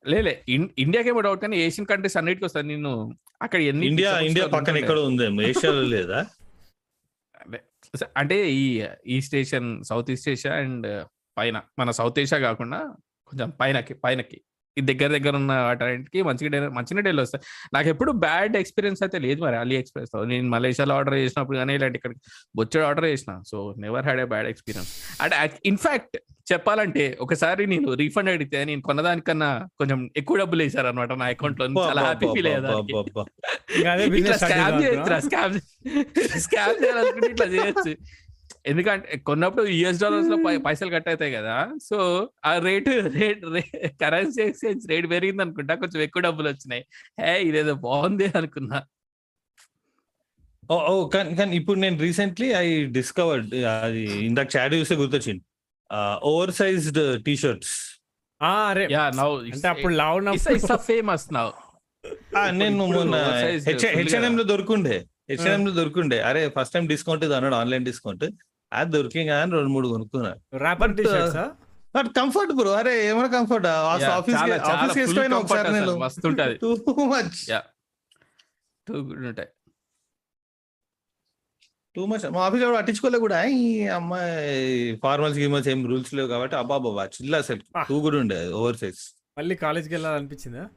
లేలే ఇండియాకేమో డౌట్ కానీ ఏషియన్ కంట్రీస్ అన్నిటికి వస్తాను నేను అక్కడ ఎన్ని ఇండియా ఇండియా పక్కన. ఎక్కడ ఉందేమో? ఏషియాలో లేదా? అంటే ఈ East Asian South East Asia and పైన మన సౌత్ ఏషియా కాకుండా కొంచెం పైనకి పైనకి. ఈ దగ్గర దగ్గర ఉన్న వాటికి మంచిగా డెలి- మంచిగా డెలివరీ వస్తాయి. నాకు ఎప్పుడు బ్యాడ్ ఎక్స్పీరియన్స్ అయితే లేదు మరి అలీ ఎక్స్ప్రెస్తో. నేను మలేషియాలో ఆర్డర్ చేసినప్పుడు కానీ ఇలాంటి ఇక్కడ బొచ్చడు ఆర్డర్ చేసిన. So never had a bad experience అంటే ఇన్ఫాక్ట్ చెప్పాలంటే ఒకసారి నేను రీఫండ్ అడిగితే నేను కొన్నదానికన్నా కొంచెం ఎక్కువ డబ్బులు వేసారు అనమాట నా అకౌంట్లో చాలా హ్యాపీ ఫీల్ స్కామ్ చేయొచ్చు స్కామ్ స్కామ్ చేయాలనుకుంటే ఇట్లా చేయొచ్చు. ఎందుకంటే కొన్నప్పుడు యుఎస్ డాలర్స్లో పైసలు కట్ అవుతాయి కదా. సో ఆ rate rate currency exchange rate పెరిగింది అనుకుంటా కొంచెం ఎక్కువ డబ్బులు వచ్చినాయి. హే ఇదేదో బాగుంది అనుకున్నా. ఓ ఓ కానీ కానీ ఇప్పుడు నేను రీసెంట్లీ ఐ డిస్కవర్డ్ అది ఇందాక చాట్ చూస్తే గుర్తొచ్చింది. ఓవర్ సైజ్డ్ టీ షర్ట్స్ అరే యా నౌ అంటే అప్పుడు లావు ఫేమస్ నౌ నేను మొన్న హెచ్ఎన్ఎం గా- లో దొరుకుండే. హెచ్ఎన్ఎం లో దొరుకుండే. అరే ఫస్ట్ టైం డిస్కౌంట్ ఇది అన్నాడు ఆన్లైన్ డిస్కౌంట్ అది దొరికింది కానీ రెండు మూడు కొనుక్కున్నా. Rapper T shirts but comfort bro అరే ఏమైనా కంఫర్ట్ ఆఫీస్ ఆఫీస్ వేసుకొని ఒకసారి నేను. మస్తు ఉంటది. Too much Yeah. Too good ఉంటాయి. టూ మచ్ మా ఆఫీస్ ఎవరు పట్టించుకోలే కూడా. ఈ అమ్మాయి ఫార్మల్స్ గీమల్స్ ఏం రూల్స్ లేవు కాబట్టి అబ్బా బాబా చిల్ల అసలు. టూ కూడా ఉండే ఓవర్ సైజ్ మళ్ళీ కాలేజ్కి వెళ్ళాలనిపించిందా?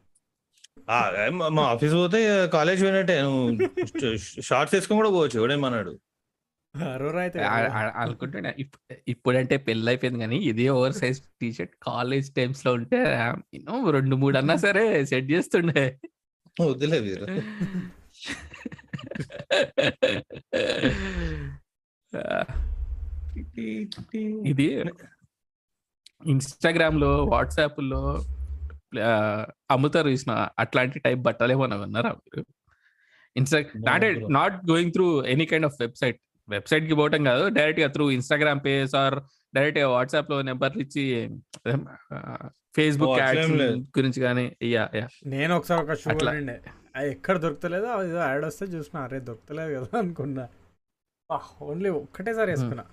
ఆ, మా- మా ఆఫీస్ పోతే కాలేజ్ పోయినట్టే. నువ్వు షార్ట్స్ వేసుకొని కూడా పోవచ్చు ఎవడేమన్నాడు అనుకుంటున్నా. ఇప్- ఇప్పుడంటే పెళ్ళి అయిపోయింది కానీ ఇదే over size T shirt college టైమ్స్లో ఉంటే రెండు మూడు అన్నా సరే సెట్ చేస్తుండే. వద్దులే వీరు. ఇది ఇన్స్టాగ్రామ్లో వాట్సాప్లో అమ్ముతారు చూసిన అట్లాంటి టైప్ బట్టలు ఏమన్నా విన్నారా మీరు? Insta. Not going through any kind of website వెబ్సైట్కి పోవటం కాదు డైరెక్ట్గా త్రూ ఇన్స్టాగ్రామ్ పేజ్ ఆర్ డైరెక్ట్గా వాట్సాప్లో నెంబర్లు ఇచ్చి ఫేస్బుక్. గురించి కానీ యా యా. నేను ఒకసారి ఒక షూ అది ఎక్కడ దొరకలేదు అది ఏదో యాడ్ వస్తే చూసిన అరే దొరకలేదు కదా అనుకున్నా. ఓన్లీ ఒక్కటేసారి వేసుకున్నా.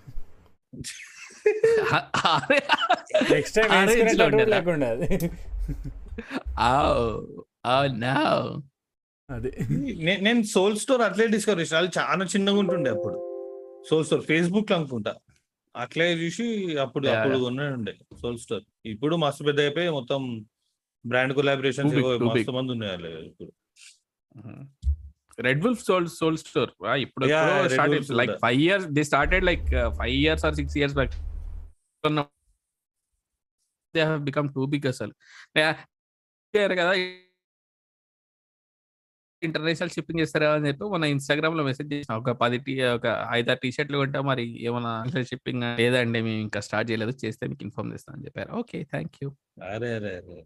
Next time? లేకుండా అది. నేను సోల్ స్టోర్ అట్లే డిస్కవర్ చేసిన అది చాలా చిన్నగా ఉంటుండే అప్పుడు. సోల్ స్టోర్ ఫేస్బుక్లో అనుకుంటా. అట్లే చూసి అప్పుడు అప్పుడు. కొన్నాడుండే సోల్ స్టోర్ ఇప్పుడు మస్తు పెద్ద అయిపోయి మొత్తం బ్రాండ్ too మస్తు. మంది ఉన్నాయి ఇప్పుడు. Red wolf soul soul store ఇప్పుడు start like. Five years they started like five years or six years back they have become too big అసలు. కదా. ఇంటర్నేషనల్ షిప్పింగ్ చేస్తారా అని చెప్పి మన ఇన్స్టాగ్రామ్లో మెసేజ్ చేసిన. ఒక పది టీ ఒక ఐదారు టీ షర్ట్లు కొంటా మరి ఏమైనా షిప్పింగ్ లేదండి మేము ఇంకా స్టార్ట్ చేయలేదు. చేస్తే మీకు ఇన్ఫార్మ్ చేస్తాం అని చెప్పారు. ఓకే థ్యాంక్ యూ అరే అరే అరే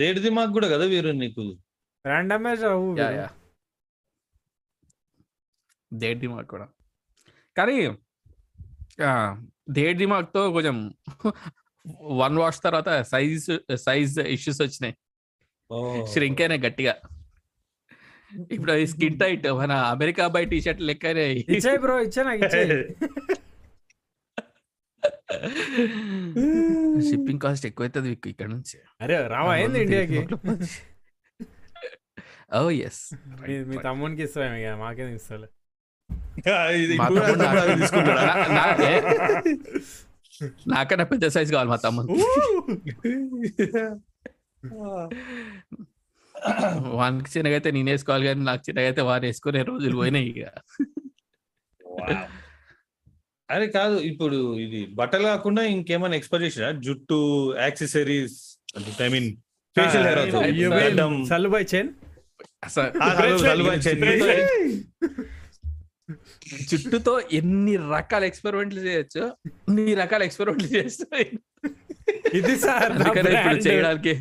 డేట్ దిమాగ్ కూడా కదా వీరు నీకు? ర్యాండమేజ్ అవ్వు యా. యా. దేడ్ దిమాగ్ కూడా. కానీ దేడ్ దిమాగ్తో కొంచెం వన్ వాష్ తర్వాత సైజ్ సైజ్ ఇష్యూస్ వచ్చినాయి. అయినాయి గట్టిగా. ఇప్పుడు అది స్కిన్ టైట్ మన అమెరికా బై టీ షర్ట్ లెక్కనే ఇచ్చేయి బ్రో ఇచ్చే నాకు షిప్పింగ్ కాస్ట్ ఎక్కువ అవుతుంది మీకు ఇక్కడ నుంచి. అరే రావా ఇండియాకి? ఓ ఎస్ మీ- తమ్మునికి ఇస్తాం ఇక మాకేం ఇస్తాలే? నాకన్నా పెద్ద సైజ్ కావాలి మా తమ్ముడు వానికి చిన్నగైతే నేను వేసుకోవాలి కానీ నాకు చిన్నగైతే వారు వేసుకునే రోజులు పోయినాయి ఇక Wow. అరే కాదు ఇప్పుడు ఇది బట్టలు కాకుండా ఇంకేమైనా ఎక్స్పెక్ట్ చేసినా జుట్టు accessories I mean facial hair Sallubhai chain జుట్టుతో ఎన్ని రకాల ఎక్స్పెరిమెంట్లు చేయొచ్చు అన్ని రకాల ఎక్స్పెరిమెంట్లు చేస్తాయి. ఇది సార్ అందుకనే ఇప్పుడు. చేయడానికి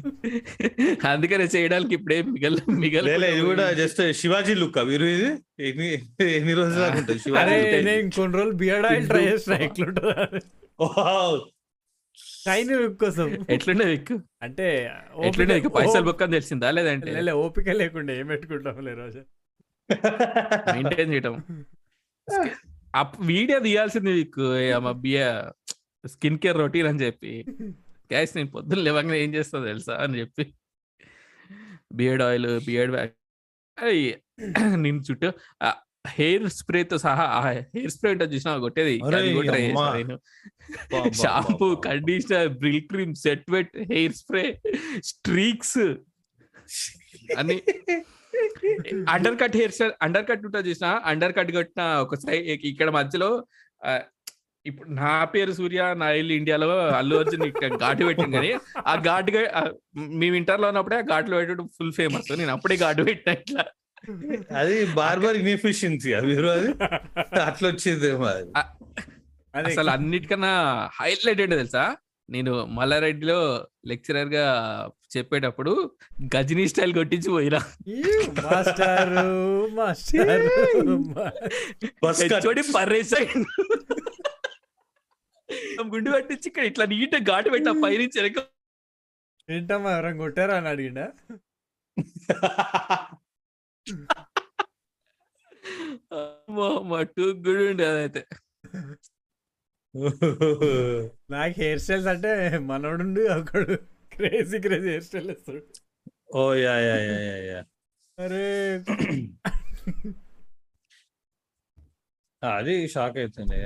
అందుకనే చేయడానికి ఇప్పుడే మిగల మిగల ఇది కూడా జస్ట్ శివాజీ లుక్ వీరు ఇది? ఎన్ని ఎన్ని రోజులు దాకా ఉంటుంది శివాజీ కొన్ని రోజులు బియర్డ్ ఆయిల్ ట్రై చేసిన ఎట్లుంటుంది. షైనీ లుక్ కోసం. ఎట్లుండే విక్కు అంటే ఎట్లుండే ఓపిక- విక్కు పైసలు బుక్ అని తెలిసిందా లేదంటే? లే, ఓపిక లేకుండా ఏం పెట్టుకుంటాం లే రోజు? మెయింటైన్ చేయటం. అప్ వీడియో తీయాల్సింది మీకు బియ స్కిన్ కేర్ రొటీన్ అని చెప్పి. గ్యాస్ నేను పొద్దున్న లేవగానే ఏం చేస్తా తెలుసా అని చెప్పి. బియర్డ్ ఆయిల్ బియర్డ్ బ్యాగ్ నేను చుట్టూ హెయిర్ స్ప్రేతో సహా హెయిర్ స్ప్రే ఉంటుంది చూసినా కొట్టేది. Shampoo. Conditioner Brylcreem Set Wet hair spray streaks. అన్ని. Under cut hair style under cut ఉంటుంది చూసిన అండర్ కట్ కట్టిన ఒక సైడ్ ఇక్కడ మధ్యలో ఇప్పుడు నా పేరు సూర్య నా ఇల్లు ఇండియాలో అల్లు అర్జున్ ఇక్కడ ఘాటు పెట్టింది కానీ ఆ ఘాటు మేము ఇంటర్లో ఉన్నప్పుడే ఆ ఘాట్లు పెట్టడం ఫుల్ ఫేమస్ నేను అప్పుడే ఘాటు పెట్టిన ఇట్లా. అది బార్బర్ ఇన్ఎఫిషియన్సీ అది? అట్లా వచ్చింది అసలు అన్నిటికన్నా హైలైట్ ఏంటో తెలుసా? నేను మల్లారెడ్డిలో లెక్చరర్గా చెప్పేటప్పుడు గజనీ స్టైల్ కొట్టించి పోయినా. మాస్టర్. గుండు పట్టించి ఇక్కడ ఇట్లా నీట్ ఘాటు పెట్టా పైనుంచి వెనక. ఏంటమ్మా ఎవరైనా కొట్టారా అని అడిగిండా? మా టూ గుడి ఉండే అదైతే. నాకు హెయిర్ స్టైల్స్ అంటే మనోడుండి ఒకడు క్రేజీ క్రేజీ హెయిర్ స్టైల్ వేస్తాడు. ఓ yeah yeah yeah yeah yeah. అరే. అది షాక్ అవుతుంది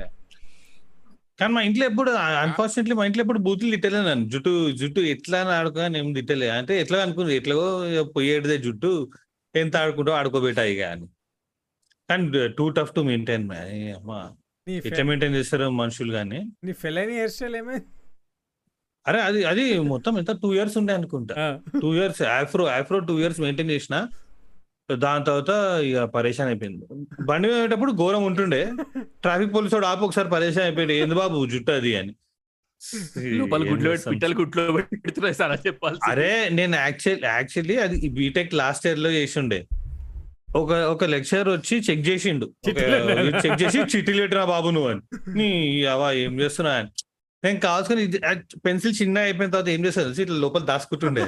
కానీ మా ఇంట్లో ఎప్పుడు అన్ఫార్చునేట్లీ మా ఇంట్లో ఎప్పుడు బూతులు తిట్టలే నన్ను. జుట్టు జుట్టు ఎట్లా అని ఆడుకో నేను తిట్టలే అంటే ఎట్లా అనుకున్నా ఎట్లా పోయేటిదే జుట్టు. ఎంత ఆడుకుంటో ఆడుకోబెట్టా ఇక అని. కానీ టూ టఫ్ టు మెయింటైన్ అమ్మా. ఎట్లా మెయింటైన్ చేస్తారో మనుషులు కానీ? నీ ఫెలైన హెయిర్ స్టైల్ ఏమే? అరే అది అది మొత్తం ఎంత టూ ఇయర్స్ ఉండే అనుకుంటా. Two years afro afro two years maintain చేసిన దాని తర్వాత ఇక పరేషాన్ అయిపోయింది. బండి మీద పోయేటప్పుడు ఘోరం ఉంటుండే. ట్రాఫిక్ పోలీస్ వాడు ఆపి ఒకసారి పరేషాన్ అయిపోయింది ఏంది బాబు జుట్టు అది అని. లోపల గుడ్లో? పిట్టలు గుడ్లో పెడుతున్నాయి సార్ అని చెప్పాలి అరే నేను యాక్చువల్ యాక్చువల్లీ అది బీటెక్ లాస్ట్ ఇయర్లో చేసిండే. ఒక ఒక లెక్చర్ వచ్చి చెక్ చేసిండు. చెక్ చేసి చిట్టి లేటరా బాబు నువ్వు అని. నీ అవా ఏం చేస్తున్నా అని. నేను కావాల్సుకొని పెన్సిల్ చిన్న అయిపోయిన తర్వాత ఏం చేస్తాను తెలుసా? ఇట్లా లోపల దాచుకుంటుండే.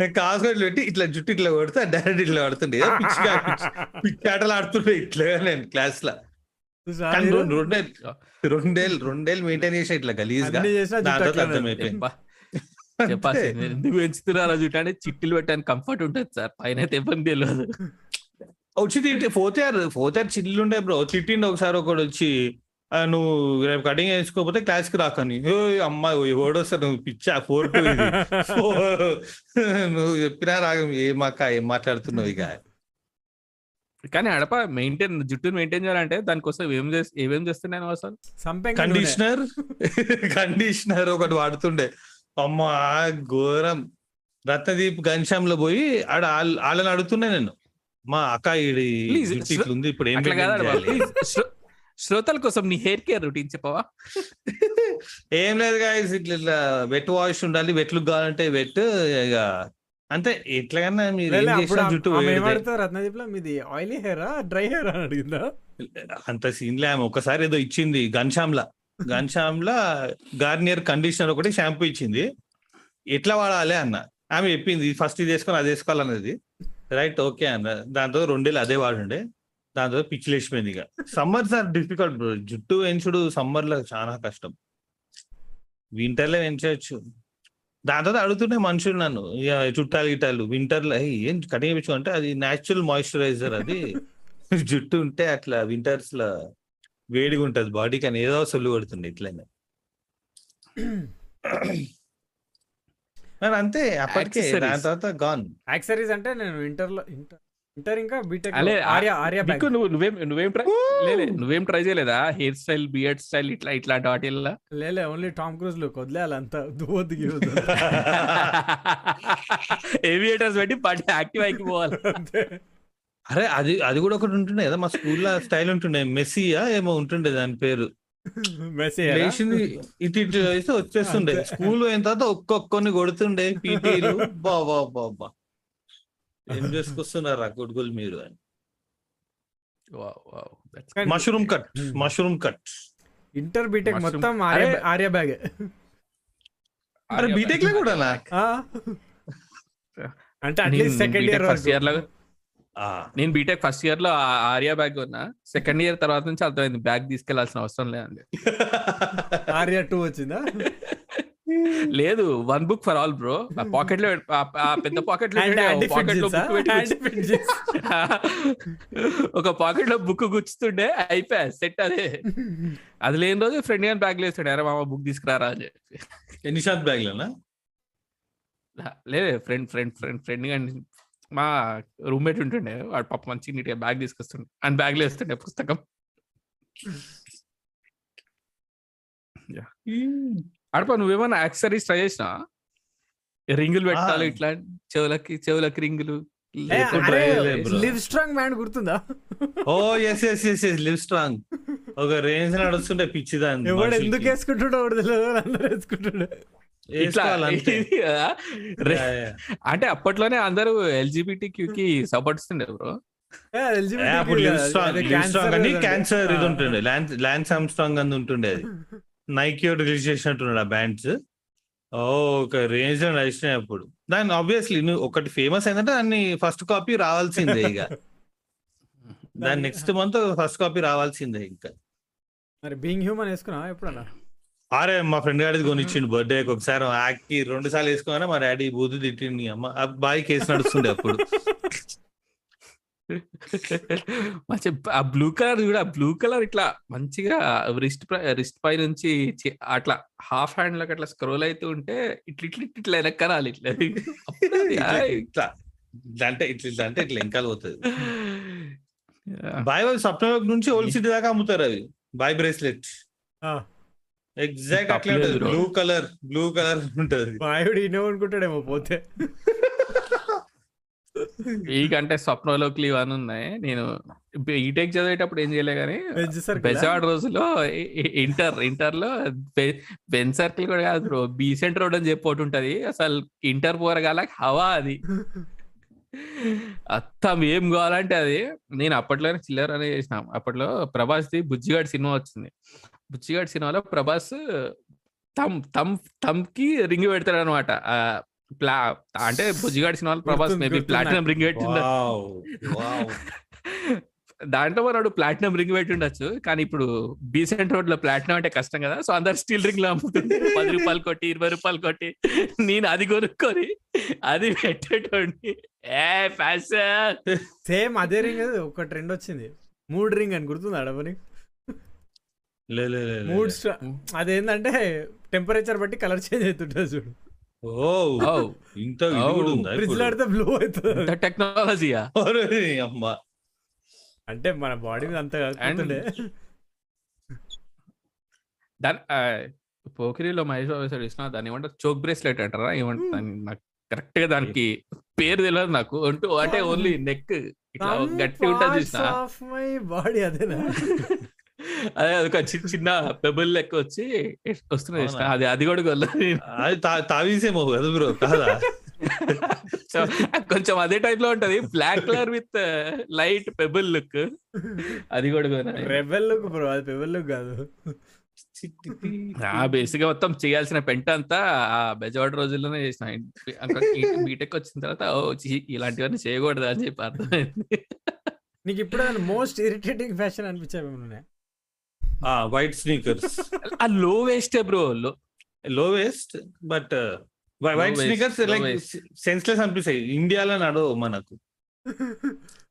నేను కావాల్సుకొని ఇట్లా పెట్టి ఇట్లా జుట్టు ఇట్లా కొడితే డైరెక్ట్ ఇట్లా పడుతుండే పిచ్చి- పిచ్చి ఆటలు ఆడుతుండే ఇట్లా నేను క్లాస్లో రెండేళ్ళు రెండేళ్ళు మెయింటైన్ చేసా ఇట్లా గలీజ్గా అన్ని చేసినా దాని జుట్టు తర్వాత అట్లనే. అర్థమైపోయింది. చెప్పా. చెప్పాల్సి ఎందుకు పెంచుతున్నారు జుట్టు అంటే చిట్టిలు పెట్టడానికి కంఫర్ట్ ఉంటుంది సార్. పైన అయితే ఇబ్బంది తెలియదు వచ్చి ఫోర్త్ ఇయర్ ఫోర్త్ ఇయర్ చిల్లుండే బ్రో తిట్టిండు ఒకసారి ఒకడు వచ్చి "ఆ, నువ్వు రేపు కటింగ్ వేసుకోకపోతే క్లాస్కి రాకని "ఓ, అమ్మా ఎవడో సార్ నువ్వు పిచ్చా ఫోర్ టూ ఇది. నువ్వు చెప్పినా రాగం ఏం అక్క ఏం మాట్లాడుతున్నావు ఇక? కానీ అడప మెయింటైన్ జుట్టుని మెయింటైన్ చేయాలంటే దానికోసం ఏం చేసి ఏమేం చేస్తున్నాను అసలు. కండిషనర్? కండిషనర్ ఒకటి వాడుతుండే. అమ్మా ఘోరం. రత్నదీప్ ఘనశ్యామ్లో పోయి ఆడ వాళ్ళని అడుగుతున్నా నేను. మా అక్క జుట్టు ఇట్లుంది ఇప్పుడు ఏం శ్రోతల కోసం నీ హెయిర్ కేర్ రొటీన్ చెప్పవా? ఏం లేదు గాయస్ ఇట్లా ఇట్లా వెట్ వాష్ ఉండాలి వెట్ లుక్ కావాలంటే వెట్ ఇక అంతే ఎట్లాగన్నా మీరు ఏం చేసినా జుట్టు. ఏమడుగుతావు రత్నదీప్లో మీది ఆయిలీ హెయిరా డ్రై హెయిర్ అని అడిగిందా? అంత సీన్లే ఆమె. ఒకసారి ఏదో ఇచ్చింది గన్షామ్లా గన్షామ్లా గార్నియర్ కండిషనర్ ఒకటి షాంపూ ఇచ్చింది. ఎట్లా వాడాలి అన్న? ఆమె చెప్పింది ఫస్ట్ ఇది వేసుకొని అది వేసుకోవాలన్నది రైట్ ఓకే అన్న. దాంతో రెండేళ్ళు అదే వాడుండే. దాంతో పిచ్చి లేచిపోయింది ఇక. సమ్మర్ సార్ డిఫికల్ట్ జుట్టు పెంచుడు సమ్మర్లో చాలా కష్టం. వింటర్లో పెంచవచ్చు దాంతో అడుగుతుండే మనుషులు నన్ను ఇక చుట్టాలు గిట్టాలు వింటర్లో "ఏయ్, ఏం కటింగ్ పెంచు అంటే అది న్యాచురల్ మాయిశ్చరైజర్ అది. జుట్టు ఉంటే అట్లా వింటర్స్లో వేడిగా ఉంటది బాడీ కానీ ఏదో సొల్లు కొడుతుంది ఇట్లనే. మరి అంతే అప్పటికే దాని. తర్వాత గాన్ యాక్సరీస్ అంటే నేను ఇంటర్లో ఇంటర్ ఇంటర్ ఇంకా బీటెక్ అలే, ఆర్య ఆర్య బ్యాగ్ బిక్కు నువ్వు నువ్వేం నువ్వేం ట్రై లేలే నువ్వేం ట్రై చేయలేదా? హెయిర్ స్టైల్ బియర్డ్ స్టైల్ ఇట్లా ఇట్లాంటి వాటిల్లో లేలే ఓన్లీ టామ్ క్రూజ్ లుక్ వదిలేయాలి అంతా. దువ్వద్దు ఏవియేటర్స్ పెట్టి పడి యాక్టివ్ అయిపోవాలి అంతే. అరే అది అది కూడా ఒకటి ఉంటుండే కదా? మా స్కూల్లో స్టైల్ ఉంటుండే. మెస్సియా ఏమో ఉంటుండే దాని పేరు. ఇటు ఇటు వేస్తే వచ్చేస్తుండే. స్కూల్ పోయిన తర్వాత ఒక్కొక్కరిని కొడుతుండే. పీటీలు బా బా బా బా. ఏం చేసుకొస్తున్నారు ఆ కొడుకులు మీరు అని. Mushroom cut Hmm. Mushroom cut. Inter BTech Mushroom. మొత్తం ఆర్య బ్యాగ్. అరే బీటెక్లో కూడా అంటే అట్లీస్ట్ సెకండ్ ఇయర్ ఫస్ట్ ఇయర్లో నేను బీటెక్ ఫస్ట్ ఇయర్లో ఆ- ఆర్యా బ్యాగ్ ఉన్నా సెకండ్ ఇయర్ తర్వాత నుంచి అర్థమైంది బ్యాగ్ తీసుకెళ్ళాల్సిన అవసరం లేదండి ఆర్య టూ వచ్చిందా? లేదు one book for all bro పాకెట్లో పెద్ద పాకెట్లో పాకెట్ ఒక పాకెట్లో బుక్ గుచ్చుతుండే అయిపోయా సెట్ అదే. అది లేని రోజు ఫ్రెండ్ గాని బ్యాగ్ లేస్తుండే అరే మామ బుక్ తీసుకురారా అని చెప్పి. నిషాద్ బ్యాగ్ లోనా? లేదు ఫ్రెండ్ ఫ్రెండ్ ఫ్రెండ్ ఫ్రెండ్ గాని మా రూమ్మేట్ ఉంటుండే వాడు పాప మంచి నీట్గా బ్యాగ్ తీసుకొస్తుండే అండ్ బ్యాగ్లో వేస్తుండే పుస్తకం. అడప నువ్వేమన్నా యాక్సరీస్ ట్రై చేసినా రింగులు పెట్టాలి. ఇట్లా చెవులకి చెవులకి రింగులు. లివ్ స్ట్రాంగ్ బ్యాండ్ గుర్తుందా? ఓ yes yes yes yes Livestrong. ఒక రేంజ్ నడుస్తుండే పిచ్చిదాన్ని ఎవడు ఎందుకు వేసుకుంటుండో ఎవడు తెలియదు అందరూ వేసుకుంటుండే అంటే అప్పట్లోనే అందరూ ఎల్జిబిటి కి సపోర్ట్ ఇస్తుండే బ్రో. క్యాన్సర్ ఇది. ఉంటుండే. ల్యాన్స్ ల్యాన్స్ ఆమ్స్ట్రాంగ్ అని ఉంటుండే అది. నైకి రిలీజ్ చేసినట్టున్నాడు ఆ బ్యాండ్స్ ఓ ఒక రేంజ్లో నడిచినాయి అప్పుడు. దాని ఆబ్వియస్లీ నువ్వు ఒకటి ఫేమస్ అయిందంటే దాన్ని ఫస్ట్ కాపీ రావాల్సిందే ఇక. దాని నెక్స్ట్ మంత్ ఫస్ట్ కాపీ రావాల్సిందే ఇంకా. మరి బీయింగ్ హ్యూమన్ వేసుకున్నా ఎప్పుడన్నా? అరే మా ఫ్రెండ్ గాడిది కొనిచ్చిండు బర్త్డే ఒకసారి. ఆకి రెండు సార్లు వేసుకున్నా మా డాడీ బూతు తిట్టింది అమ్మ. బాయ్ కేసు నడుస్తుండే అప్పుడు. మంచి ఆ బ్లూ కలర్ కూడా బ్లూ కలర్ ఇట్లా మంచిగా రిస్ట్ రిస్ట్ పై నుంచి అట్లా హాఫ్ హ్యాండ్లోకి అట్లా స్క్రోల్ అవుతూ ఉంటే ఇట్లా ఇట్లా ఇట్లా ఇట్లా వెనక్కనాలి ఇట్లా. ఇట్లా అంటే ఇట్లా అంటే ఇట్లా వెనకాల పోతుంది. బాయ్ సప్నవర్క్ నుంచి ఓల్డ్ సిటీ దాకా అమ్ముతారు అవి. బాయ్ బ్రేస్లెట్ ఆ, ఎగ్జాక్ట్ అట్లా. బ్లూ కలర్ బ్లూ కలర్ ఉంటది. బాయుడు ఇన్నో అనుకుంటాడేమో పోతే. ఈ కంటే స్వప్నలోకి ఇవన్నీ ఉన్నాయి. నేను ఈటెక్ చదివేటప్పుడు ఏం చేయలే కానీ బెజవాడ రోజులో ఇంటర్ ఇంటర్లో బెన్ సర్కిల్ కూడా కాదు బ్రో. బీసెంట్ రోడ్ అని చెప్పి ఉంటది. అసలు ఇంటర్ పోరగాల హవా అది. అత్తం ఏం కావాలంటే అది. నేను అప్పట్లోనే చిల్లర అనే చేసిన. అప్పట్లో ప్రభాస్ ది బుజ్జిగాడి సినిమా వచ్చింది. బుజ్జిగాడి సినిమాలో ప్రభాస్ తమ్ తమ్ తమ్కి రింగ్ పెడతాడు అనమాట ప్లా అంటే బుజ్జిగాడి సినిమాలో ప్రభాస్ మేబీ ప్లాటినం రింగ్ పెట్టిండ. దాంట్లో మనోడు ప్లాటినం రింగ్ పెట్టి ఉండొచ్చు కానీ ఇప్పుడు బీసెంట్ రోడ్లో ప్లాటినం అంటే కష్టం కదా సో అందరు స్టీల్ రింగ్లో అమ్ముతుంది పది రూపాయలు కొట్టి ఇరవై రూపాయలు కొట్టి నేను అది కొనుక్కొని అది పెట్టేటోడిని. ఏ ఫ్యాషన్! సేమ్ అదే రింగ్ ఒక ట్రెండ్ వచ్చింది. మూడ్ రింగ్ అని గుర్తుంది అడవని లే లే లే, లే, మూడ్. అదేంటంటే టెంపరేచర్ బట్టి కలర్ చేంజ్ అవుతుంటుంది చూడు. ఓ ఇంత ఇది కూడా ఉందా ఫ్రిడ్జ్? ఆడితే బ్లూ అవుతుంది టెక్నాలజీయా? అమ్మా. అంటే మన బాడీ మీద అంత దాని పోకిరిలో మహేష్ బాబు సార్ ఇచ్చిన దాన్ని ఏమంటారు? చోక్ బ్రేస్లెట్ అంటారా? ఏమంటారు నాకు కరెక్ట్గా దానికి పేరు తెలియదు నాకు. అంటూ అంటే ఓన్లీ నెక్ ఇట్లా గట్టి ఉంటుంది మై బాడీ అదేనా? అదే ఒక చిన్న చిన్న పెబుల్ లెక్క వచ్చి వస్తున్నది? అది అది కూడా అది తావీసేమో కదా బ్రో కాదా? సో కొంచెం అదే టైప్లో ఉంటది. Black colour with light pebble look అది కూడా. రెబెల్ లుక్ బ్రో అది పెబెల్ లుక్ కాదు. ఆ బేసిక్గా మొత్తం చేయాల్సిన పెంట అంతా ఆ బెజవాడ రోజుల్లోనే చేసిన. బీటెక్ వచ్చిన తర్వాత ఇలాంటివన్నీ చేయకూడదు అని చెప్పి అర్థమైంది. నీకు ఇప్పుడు మోస్ట్ ఇరిటేటింగ్ ఫ్యాషన్ అనిపించేవి ఉన్నాయి వైట్ స్నీకర్స్ ఆ లో వేస్టే bro low low waist but white waist, sneakers low like waist. Senseless అనిపిస్తాయి. ఇండియాలో నడవు మనకు.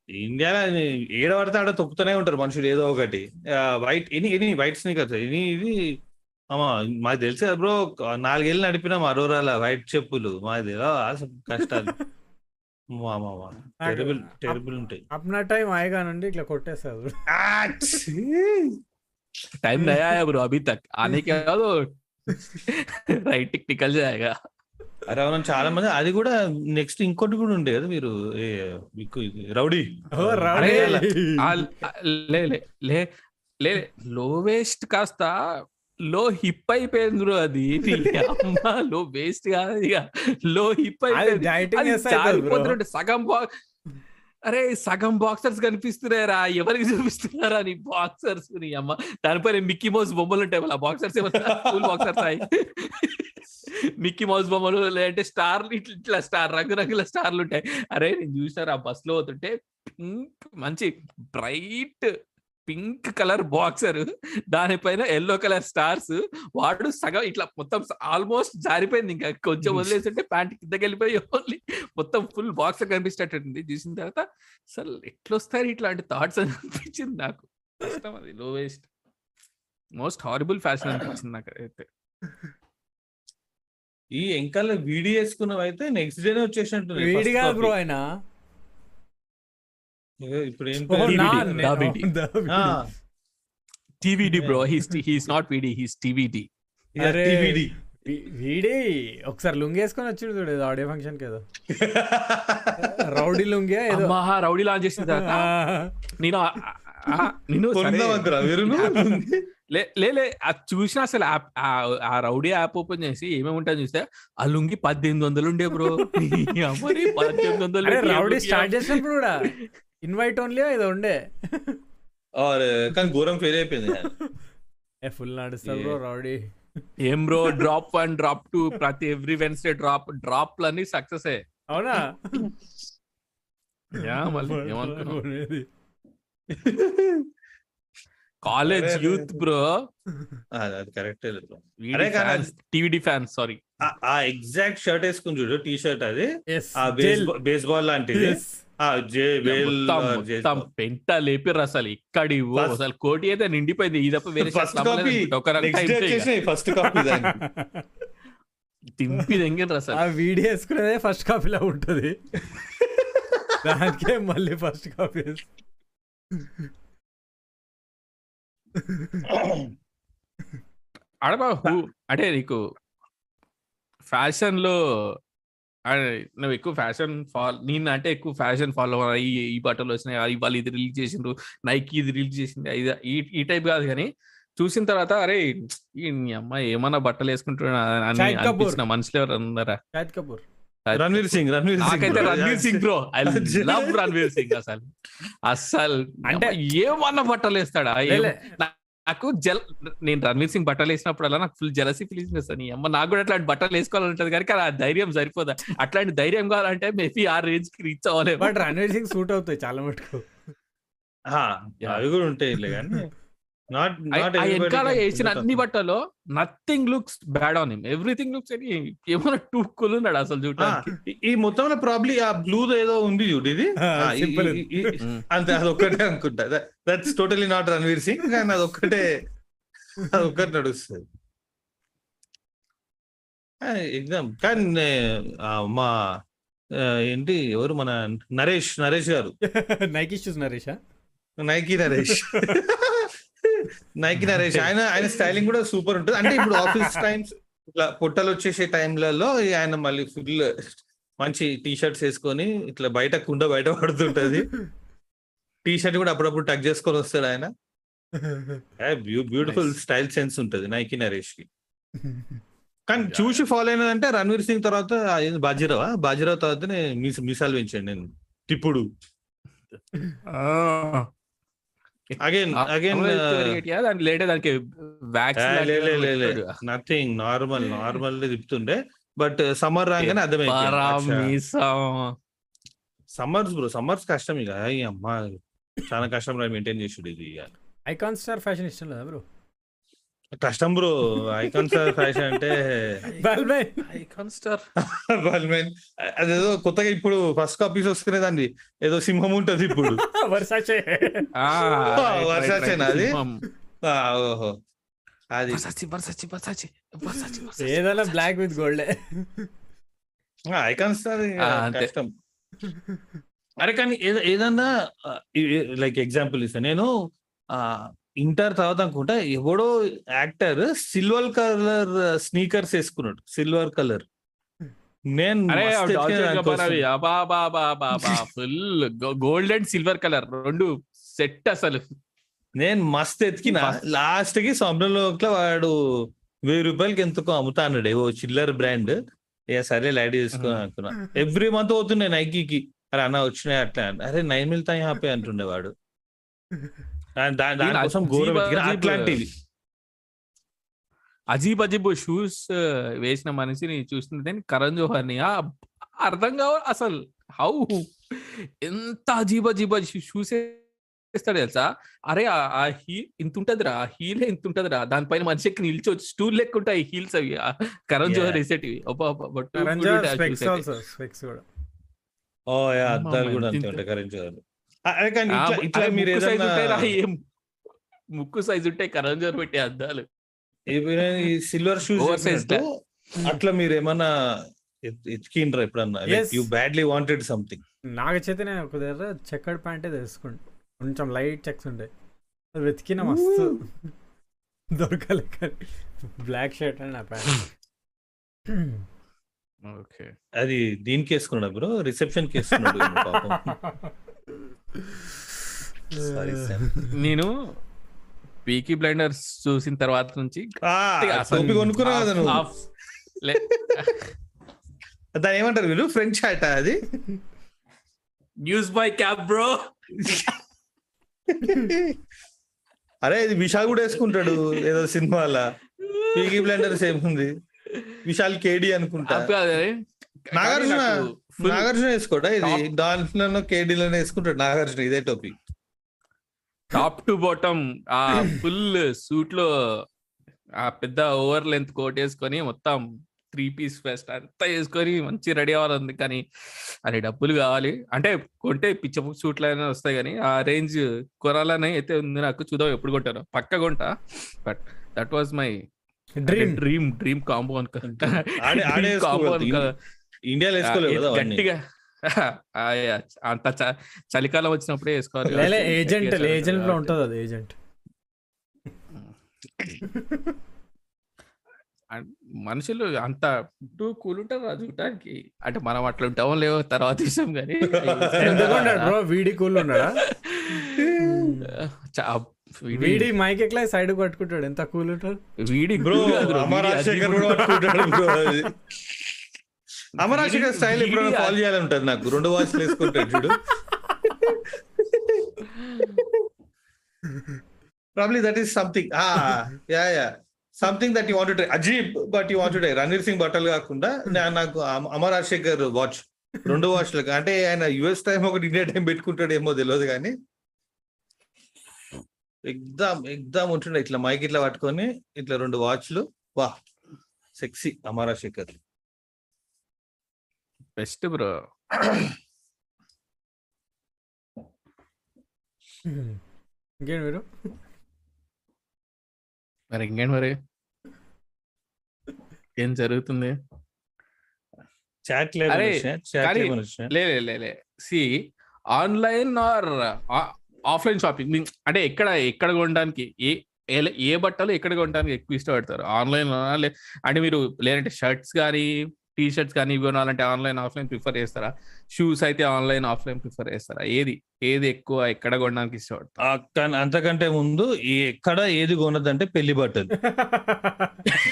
ఇండియాలో ఏడ పడితే ఆడ తొక్కుతూనే ఉంటారు మనుషులు ఏదో ఒకటి. White any any white sneakers any ఇది. అమ్మా మాకు తెలుసు కదా బ్రో నాలుగేళ్ళు నడిపినాం అరోరాల వైట్ చెప్పులు. మాది కష్టాలు. టెరబుల్ టెరబుల్ ఉంటాయి. అప్నా టైం ఆయగా నుండి ఇట్లా కొట్టేస్తారు टाइम नया है ब्रो अभी तक आने के बाद वो राइट टिक निकल जाएगा అరే అవును చాలా మంది అది కూడా నెక్స్ట్ ఇంకోటి కూడా ఉండే కదా మీరు ఏ, మీకు ఇది రౌడీ ఓ రౌడీ ఆ, ఆ, లే లే లే లే లో వేస్ట్ కాస్త లో హిప్ అయిపోయింది బ్రో అది నీ అమ్మ లో వేస్ట్ కాదు ఇక లో హిప్ అది అయిపోయింది డైటింగ్ అది చేస్తా బ్రో జారిపోతుంటే సగం బాక్స్ అరే సగం బాక్సర్స్ కనిపిస్తున్నారా ఎవరికి చూపిస్తున్నారా నీ బాక్సర్స్ నీ? అమ్మ దానిపైన మిక్కీ మౌస్ బొమ్మలు ఉంటాయి మళ్ళీ. బాక్సర్స్ ఫుల్ బాక్సర్స్ అయి మిక్కీ మౌస్ బొమ్మలు లేదంటే స్టార్లు ఇట్లా ఇట్లా స్టార్ రంగు రంగుల స్టార్లు ఉంటాయి. అరే నేను చూసారు ఆ బస్లో పోతుంటే పింక్ మంచి బ్రైట్ పింక్ కలర్ బాక్సర్ దానిపైన ఎల్లో కలర్ స్టార్స్ వాడు సగం ఇట్లా మొత్తం ఆల్మోస్ట్ జారిపోయింది ఇంకా. కొంచెం వదిలేస్తుంటే ప్యాంట్ కిందకి వెళ్ళిపోయి ఓన్లీ మొత్తం ఫుల్ బాక్స్ కనిపించేటట్టుంది చూసిన తర్వాత అసలు ఎట్లొస్తారు ఇట్లాంటి థాట్స్ అని అనిపించింది నాకు. కష్టం అది low waste most horrible fashion అనిపించింది నాకు అయితే ఈ ఎంకాల వీడి వేసుకున్నవి అయితే నెక్స్ట్ డేనే వచ్చేసినట్టు వీడి కాదు బ్రో ఆయన. ఇప్పుడు ఏం. టీవీడి. బ్రో. హీస్ హీస్ నాట్ వీడి హీస్ టీవీడి. వీ- వీడి. ఒకసారి లుంగి వేసుకొని వచ్చిండు చూడు ఏదో ఆడియో ఫంక్షన్ ఏదో. రౌడీ లుంగి ఏదో. అమ్మా రౌడీ లాంచ్ చేసిన తర్వాత ఆ, నేను నేను సరే, కొందాం అనుకురా వీరును? లే లే లే, అది చూసిన అసలు ఆ- ఆ రౌడీ యాప్ ఓపెన్ చేసి ఏమేమి ఉంటాయని చూస్తే ఆ లుంగి పద్దెనిమిది వందలు ఉండే బ్రో. మరి పద్దెనిమిది వందలు రౌడీ స్టార్ట్ చేసినప్పుడు కూడా. ఇన్వైట్ ఓన్లీ ఏదో ఉండే. కానీ ఘోరం ఫెయిల్ అయిపోయింది. ఏ ఫుల్ నడుస్తారు బ్రో రౌడీ. ఏం bro drop one drop two ప్రతి ఎవ్రీ వెన్స్డే డ్రాప్ డ్రాప్ లన్నీ సక్సెస్ అవునా? మళ్ళీ ఏమనుకున్నావు? కొనేది. College youth. బ్రో అది కరెక్టే టీవీడి ఫ్యాన్స్ సారీ ఆ- ఎగ్జాక్ట్ షర్ట్ వేసుకుని చూడు టీ షర్ట్ అది. బేస్బాల్ లాంటిది. మొత్తం పెంట లేపిర్రు అసలు. ఇక్కడి అసలు కోటి అయితే నిండిపోయింది. ఈ తప్ప వేరే ఫస్ట్ కాపీ తింపి దెంగిన అసలు. ఆ వీడియో వేసుకునేదే ఫస్ట్ కాపీలో ఉంటది. దానికే మళ్ళీ ఫస్ట్ కాపీ అడబా అంటే నీకు ఫ్యాషన్లో నువ్వు ఎక్కువ ఫ్యాషన్ ఫాలో నేను అంటే ఎక్కువ ఫ్యాషన్ ఫాలో ఈ ఈ బట్టలు వచ్చినాయి ఇవాళ ఇది రిలీజ్ చేసిండ్రు నైకి ఇది రిలీజ్ చేసింది ఇది ఈ టైప్ కాదు కానీ చూసిన తర్వాత అరే ఈ అమ్మాయి ఏమన్నా బట్టలు వేసుకుంటున్నా అని. అనిపించిన మనుషులు ఎవరు షాహిద్ కపూర్. రణ్వీర్ సింగ్ రణ్వీర్ సింగ్. నాకైతే. Ranveer Singh bro I love Ranveer Singh అసలు. అసలు అంటే- ఏమన్నా బట్టలు వేస్తాడా. నాకు జల్ నేను రణ్వీర్ సింగ్ బట్టలు వేసినప్పుడల్లా నాకు ఫుల్ జలసీ ఫీలింగ్స్ వస్తాను ఈ అమ్మ నాకు కూడా అట్లాంటి బట్టలు వేసుకోవాలని ఉంటది కానీ ఆ ధైర్యం సరిపోదా? అట్లాంటి ధైర్యం కావాలంటే మేబీ ఆ రేంజ్కి రీచ్ అవ్వలేదు బట్ రణవీర్ సింగ్ సూట్ అవుతాయి చాలా మటుకు. అవి కూడా ఉంటాయి కానీ. వెనకాల వేసిన అన్ని బట్టలో nothing looks bad on him everything looks అని ఏమన్నా టూ కుల్ ఉన్నాడు అసలు చూడడానికి? ఈ మొత్తంలో ప్రాబ్లీ ఆ బ్లూ ఏదో ఉంది చూడు ఇది. ఈ- అంతే అది ఒక్కటే అనుకుంటా that's totally not Ranveer Singh కానీ అది ఒక్కటే అది ఒక్కటి నడుస్తుంది ఎగ్జామ్ కానీ మా ఏంటి ఎవరు మన నరేష్ నరేష్ గారు? నైకి షూస్ నరేషా? నైకి నరేష్. నైకి నరేష్ ఆయన ఆయన స్టైలింగ్ కూడా సూపర్ ఉంటుంది. అంటే ఇప్పుడు ఆఫీస్ టైమ్స్ ఇట్లా పొట్టలు వచ్చేసే టైంలలో ఆయన మళ్ళీ ఫుల్ మంచి టీ షర్ట్స్ వేసుకొని ఇట్లా బయట కుండ బయట పడుతుంటది. టీ షర్ట్ కూడా అప్పుడప్పుడు టక్ చేసుకొని వస్తాడు ఆయన. బ్యూటిఫుల్. స్టైల్ సెన్స్ ఉంటది నైకి నరేష్కి. కానీ. చూసి ఫాలో అయినదంటే రణ్వీర్ సింగ్ తర్వాత బాజీరావా బాజీరావు తర్వాత మీస మీసాలు పెంచాను నేను. ఇప్పుడు అగైన్ అగైన్ దాని లేటే దానికి నథింగ్ నార్మల్ నార్మల్ తిప్పుతుండే. బట్ సమ్మర్ రాగానే అర్థమైంది సమ్మర్స్ బ్రో సమ్మర్స్ కష్టం ఇక. అమ్మా చాలా కష్టం రా మెయింటైన్ చేసుడు ఇది. ఐకాన్ స్టార్ ఫ్యాషన్ ఇష్టం లేదా బ్రో కష్టం బ్రో ఐకాన్ ఫ్యాషన్ అంటే బాల్మెన్ ఐకాన్ స్టార్ బల్మెన్ అదేదో కొత్తగా ఇప్పుడు ఫస్ట్ కాపీస్ వస్తున్నాయి దాన్ని ఏదో సింహం ఉంటది ఇప్పుడు. వర్సాచే వర్షాచేనా అది? ఓహో. అది. ఏదైనా black with gold icon star. కష్టం. అరే కానీ ఏద- ఏదన్నా లైక్ ఎగ్జాంపుల్ ఇస్తాను నేను ఇంటర్ తర్వాత అనుకుంటా ఎవడో యాక్టర్ సిల్వర్ కలర్ స్నీకర్స్ వేసుకున్నాడు సిల్వర్ కలర్. నేను. Full gold and silver colour రెండు సెట్ అసలు. నేను మస్త్ ఎతికిన లాస్ట్కి సొంతంలో వాడు వెయ్యి రూపాయలకి ఎంతకో అమ్ముతా అన్నాడు ఏవో చిల్లర్ బ్రాండ్. ఇక సరే లైట్ తీసుకుని Mhm. అనుకున్నా. ఎవ్రీ మంత్ పోతుండే నైకీకి అరే అన్న వచ్చినాయి అట్లా. అరే నైన్ మిల్తా హ్యాపీ అంటుండే వాడు. దానికోసం అజీబ్. అజీబ్ అట్లాంటివి అజీబ్ అజీబ్ షూస్ వేసిన మనిషిని చూస్తుంటే కరణ్ జోహర్ని ఆ, అర్థం కావు అసలు. హౌ? ఎంత అజీబ్ అజీబ్ షూస్ వేస్తాడు తెలుసా? అరే ఆ- హీల్ ఇంత ఉంటదిరా ఆ హీల్ ఇంత ఉంటదిరా. దానిపైన మనిషి ఎక్కి నిల్చోవచ్చు స్టూల్ లెక్క ఉంటాయి హీల్స్ అవి. కరణ్ జోహర్. వేసేటివి. ఓ యా, అద్దాలు కూడా. ఎంత అంతే ఉంటాయి కానీ ఆ, ఇట్లా మీరు ముక్కు size ఏదన్నా ఉంటాయి రా, ఏం? ముక్కు సైజ్ ఉంటాయి కరణ్ జోహర్ పెట్టే అద్దాలు ఈ సిల్వర్ షూస్ అట్లా మీరు ఏమన్నా ఎత్- ఎతికిండ్రా ఎప్పుడన్నా. You badly wanted something Naga Chaitanya ఒక దగ్గర చెక్కడ్ ప్యాంటే తెలుసుకోండి కొంచెం లైట్ చెక్స్ ఉంటాయి అది వెతికిన మస్తు దొరకలే కానీ. బ్లాక్ షర్ట్ అండ్ నా ప్యాంట్. ఓకే. అది దీనికి వేసుకున్నాడు బ్రో? రిసెప్షన్కి వేసుకున్నాడు పాపం. నేను పీకీ బ్లైండర్స్ చూసిన తర్వాత నుంచి దాని ఏమంటారు వీళ్ళు? ఫ్రెంచ్ హ్యాట్ అది? న్యూస్ బై క్యాబ్ బ్రో అరే ఇది విశాల్ కూడా వేసుకుంటాడు ఏదో సినిమాల. పీకీ బ్లెండర్స్ ఏముంది? విశాల్ కేడి అనుకుంటా. నాగార్జున నాగార్జున వేసుకోడా ఇది? Top- దాంట్లోనో కేడీలోనే వేసుకుంటాడు నాగార్జున ఇదే టోపీ టాప్ టు బాటమ్ ఆ ఫుల్ సూట్లో ఆ పెద్ద ఓవర్ లెంత్ కోట్ వేసుకొని మొత్తం త్రీ పీస్ ఫెస్ట్ అంతా వేసుకొని మంచి రెడీ అవ్వాలంది. కానీ అరే డబ్బులు కావాలి. అంటే కొంటే పిచ్చ సూట్లు అయినా వస్తాయి కానీ ఆ రేంజ్ కొనాలని అయితే ఉంది నాకు. చూద్దాం ఎప్పుడు కొంటాను. పక్క కొంటా. But that was my dream dream dream combo ఆడే ఆడే వేసుకోగలుగుతాడు. ఇండియాలో వేసుకోలేదు కదా. గట్టిగా. అంత చలికాలం వచ్చినప్పుడే వేసుకోవాలి ఏజెంట్. ఏజెంట్లో ఉంటుంది అది ఏజెంట్. మనుషులు అంత టూ కూల్ ఉంటారు రా చూడటానికి అంటే మనం అట్లా ఉంటామో లేవో తర్వాత విషయం కానీ. బ్రో? వీడి కూల్ ఉన్నాడా వీడి మైక్ ఎట్లా సైడ్ పట్టుకుంటాడు ఎంత కూల్ ఉంటాడు వీడి బ్రో cool కాదు bro, అమర్ వీడి రాజశేఖర్ అజీబ్ కూడా పట్టుకుంటాడు బ్రో అది. అమర్ రాజశేఖర్ వీడి- స్టైల్ ఎప్పుడైనా ఫాలో ఉంటది నాకు. రెండు వాచ్లు వేసుకుంటాడు చూడు. Probably that is something yeah yeah something that you want try Ajeeb but you want try Ranveer Singh బట్టలు కాకుండా నాకు అమ- అమర్ రాజశేఖర్ వాచ్ రెండు వాచ్లు అంటే ఆయన యుఎస్ టైం ఒకటి ఇండియా టైం పెట్టుకుంటాడేమో తెలియదు కానీ. ఎగ్జామ్ ఎగ్జామ్ ఉంటుండే. ఇట్లా మైక్ ఇట్లా పట్టుకొని ఇట్లా రెండు వాచ్లు వా sexy Amar Rajasekhar best bro. ఇంకేం మీరు? మరి ఇంకేంటి మరి? ఏం జరుగుతుంది? చాట్ అరే, చాట్ కానీ- లే లే, లే లే. సి ఆన్లైన్ ఆర్ ఆఫ్లైన్ షాపింగ్ అంటే ఎక్కడ ఎక్కడ కొనడానికి? ఏ ఏ- ఏ బట్టలు ఎక్కడ కొనడానికి ఎక్కువ ఇష్టపడతారు? ఆన్లైన్ అంటే మీరు లేదంటే షర్ట్స్ కానీ టీ షర్ట్స్ కానీ ఇవి కొనాలంటే ఆన్లైన్ ఆఫ్లైన్ ప్రిఫర్ చేస్తారా? షూస్ అయితే ఆన్లైన్ ఆఫ్లైన్ ప్రిఫర్ చేస్తారా? ఏది? ఏది ఎక్కువ ఎక్కడ కొనడానికి ఇష్టపడతారు? అంతకంటే ముందు ఈ ఎక్కడ ఏది కొనదంటే పెళ్ళి బట్టలు.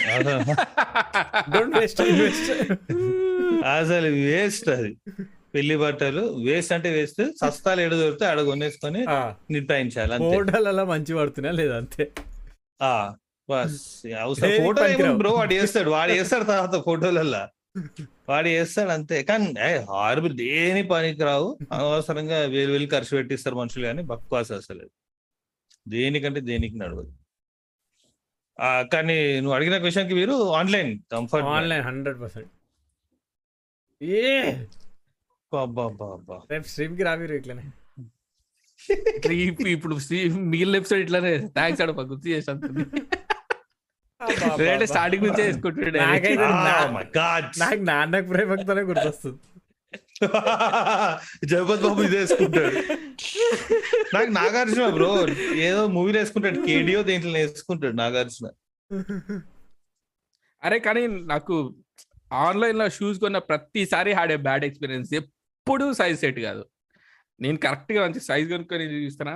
అసలు వేస్ట్ వేస్ట్ అసలు వేస్ట్ అది. పెళ్ళి బట్టలు వేస్ట్ అంటే వేస్ట్. సస్తాలు ఎడ దొరికితే ఆడ కొనేసుకొని నిర్ణయించాలి ఫోటోలలో మంచి పడుతున్నా లేదా అంతే? ఆ, బస్ అవసరం. ఫోటో. బ్రో? వాడు చేస్తాడు. వాడు చేస్తాడు తర్వాత ఫోటోలల్లా వాడు చేస్తాడు అంతే కానీ హార్బుల్ దేని పనికి రావు. అనవసరంగా వేలు వేలు ఖర్చు పెట్టిస్తారు మనుషులు కానీ బక్వాస్ అసలు. దేనికంటే దేనికి నడవదు. ఆ, కానీ నువ్వు అడిగిన క్వశ్చన్కి మీరు online comfort online hundred percent. ఏ! రేపు స్ట్రీమ్కి రావిరు ఇట్లనే. ఇప్పుడు- మిగిలిన ఎపిసోడ్ ఇట్లానే. థ్యాంక్స్ అడప గుర్తు చేసాను లేదంటే స్టార్టింగ్ నుంచే వేసుకుంటుండే గాడ్ నాకు నాన్నకు ప్రేమకుతోనే గుర్తొస్తుంది. జగపతి బాబు ఇది వేసుకుంటాడు నాకు నాగార్జున బ్రో ఏదో మూవీలో వేసుకుంటాడు. కేడియో దేంట్లో వేసుకుంటాడు నాగార్జున. అరే కానీ నాకు ఆన్లైన్లో షూస్ కొన్న ప్రతిసారి హ్యాడ్ ఏ బ్యాడ్ ఎక్స్పీరియన్స్ ఎప్పుడు సైజ్ సెట్ కాదు. నేను కరెక్ట్గా మంచి సైజ్ కొనుక్కొని చూస్తున్నా.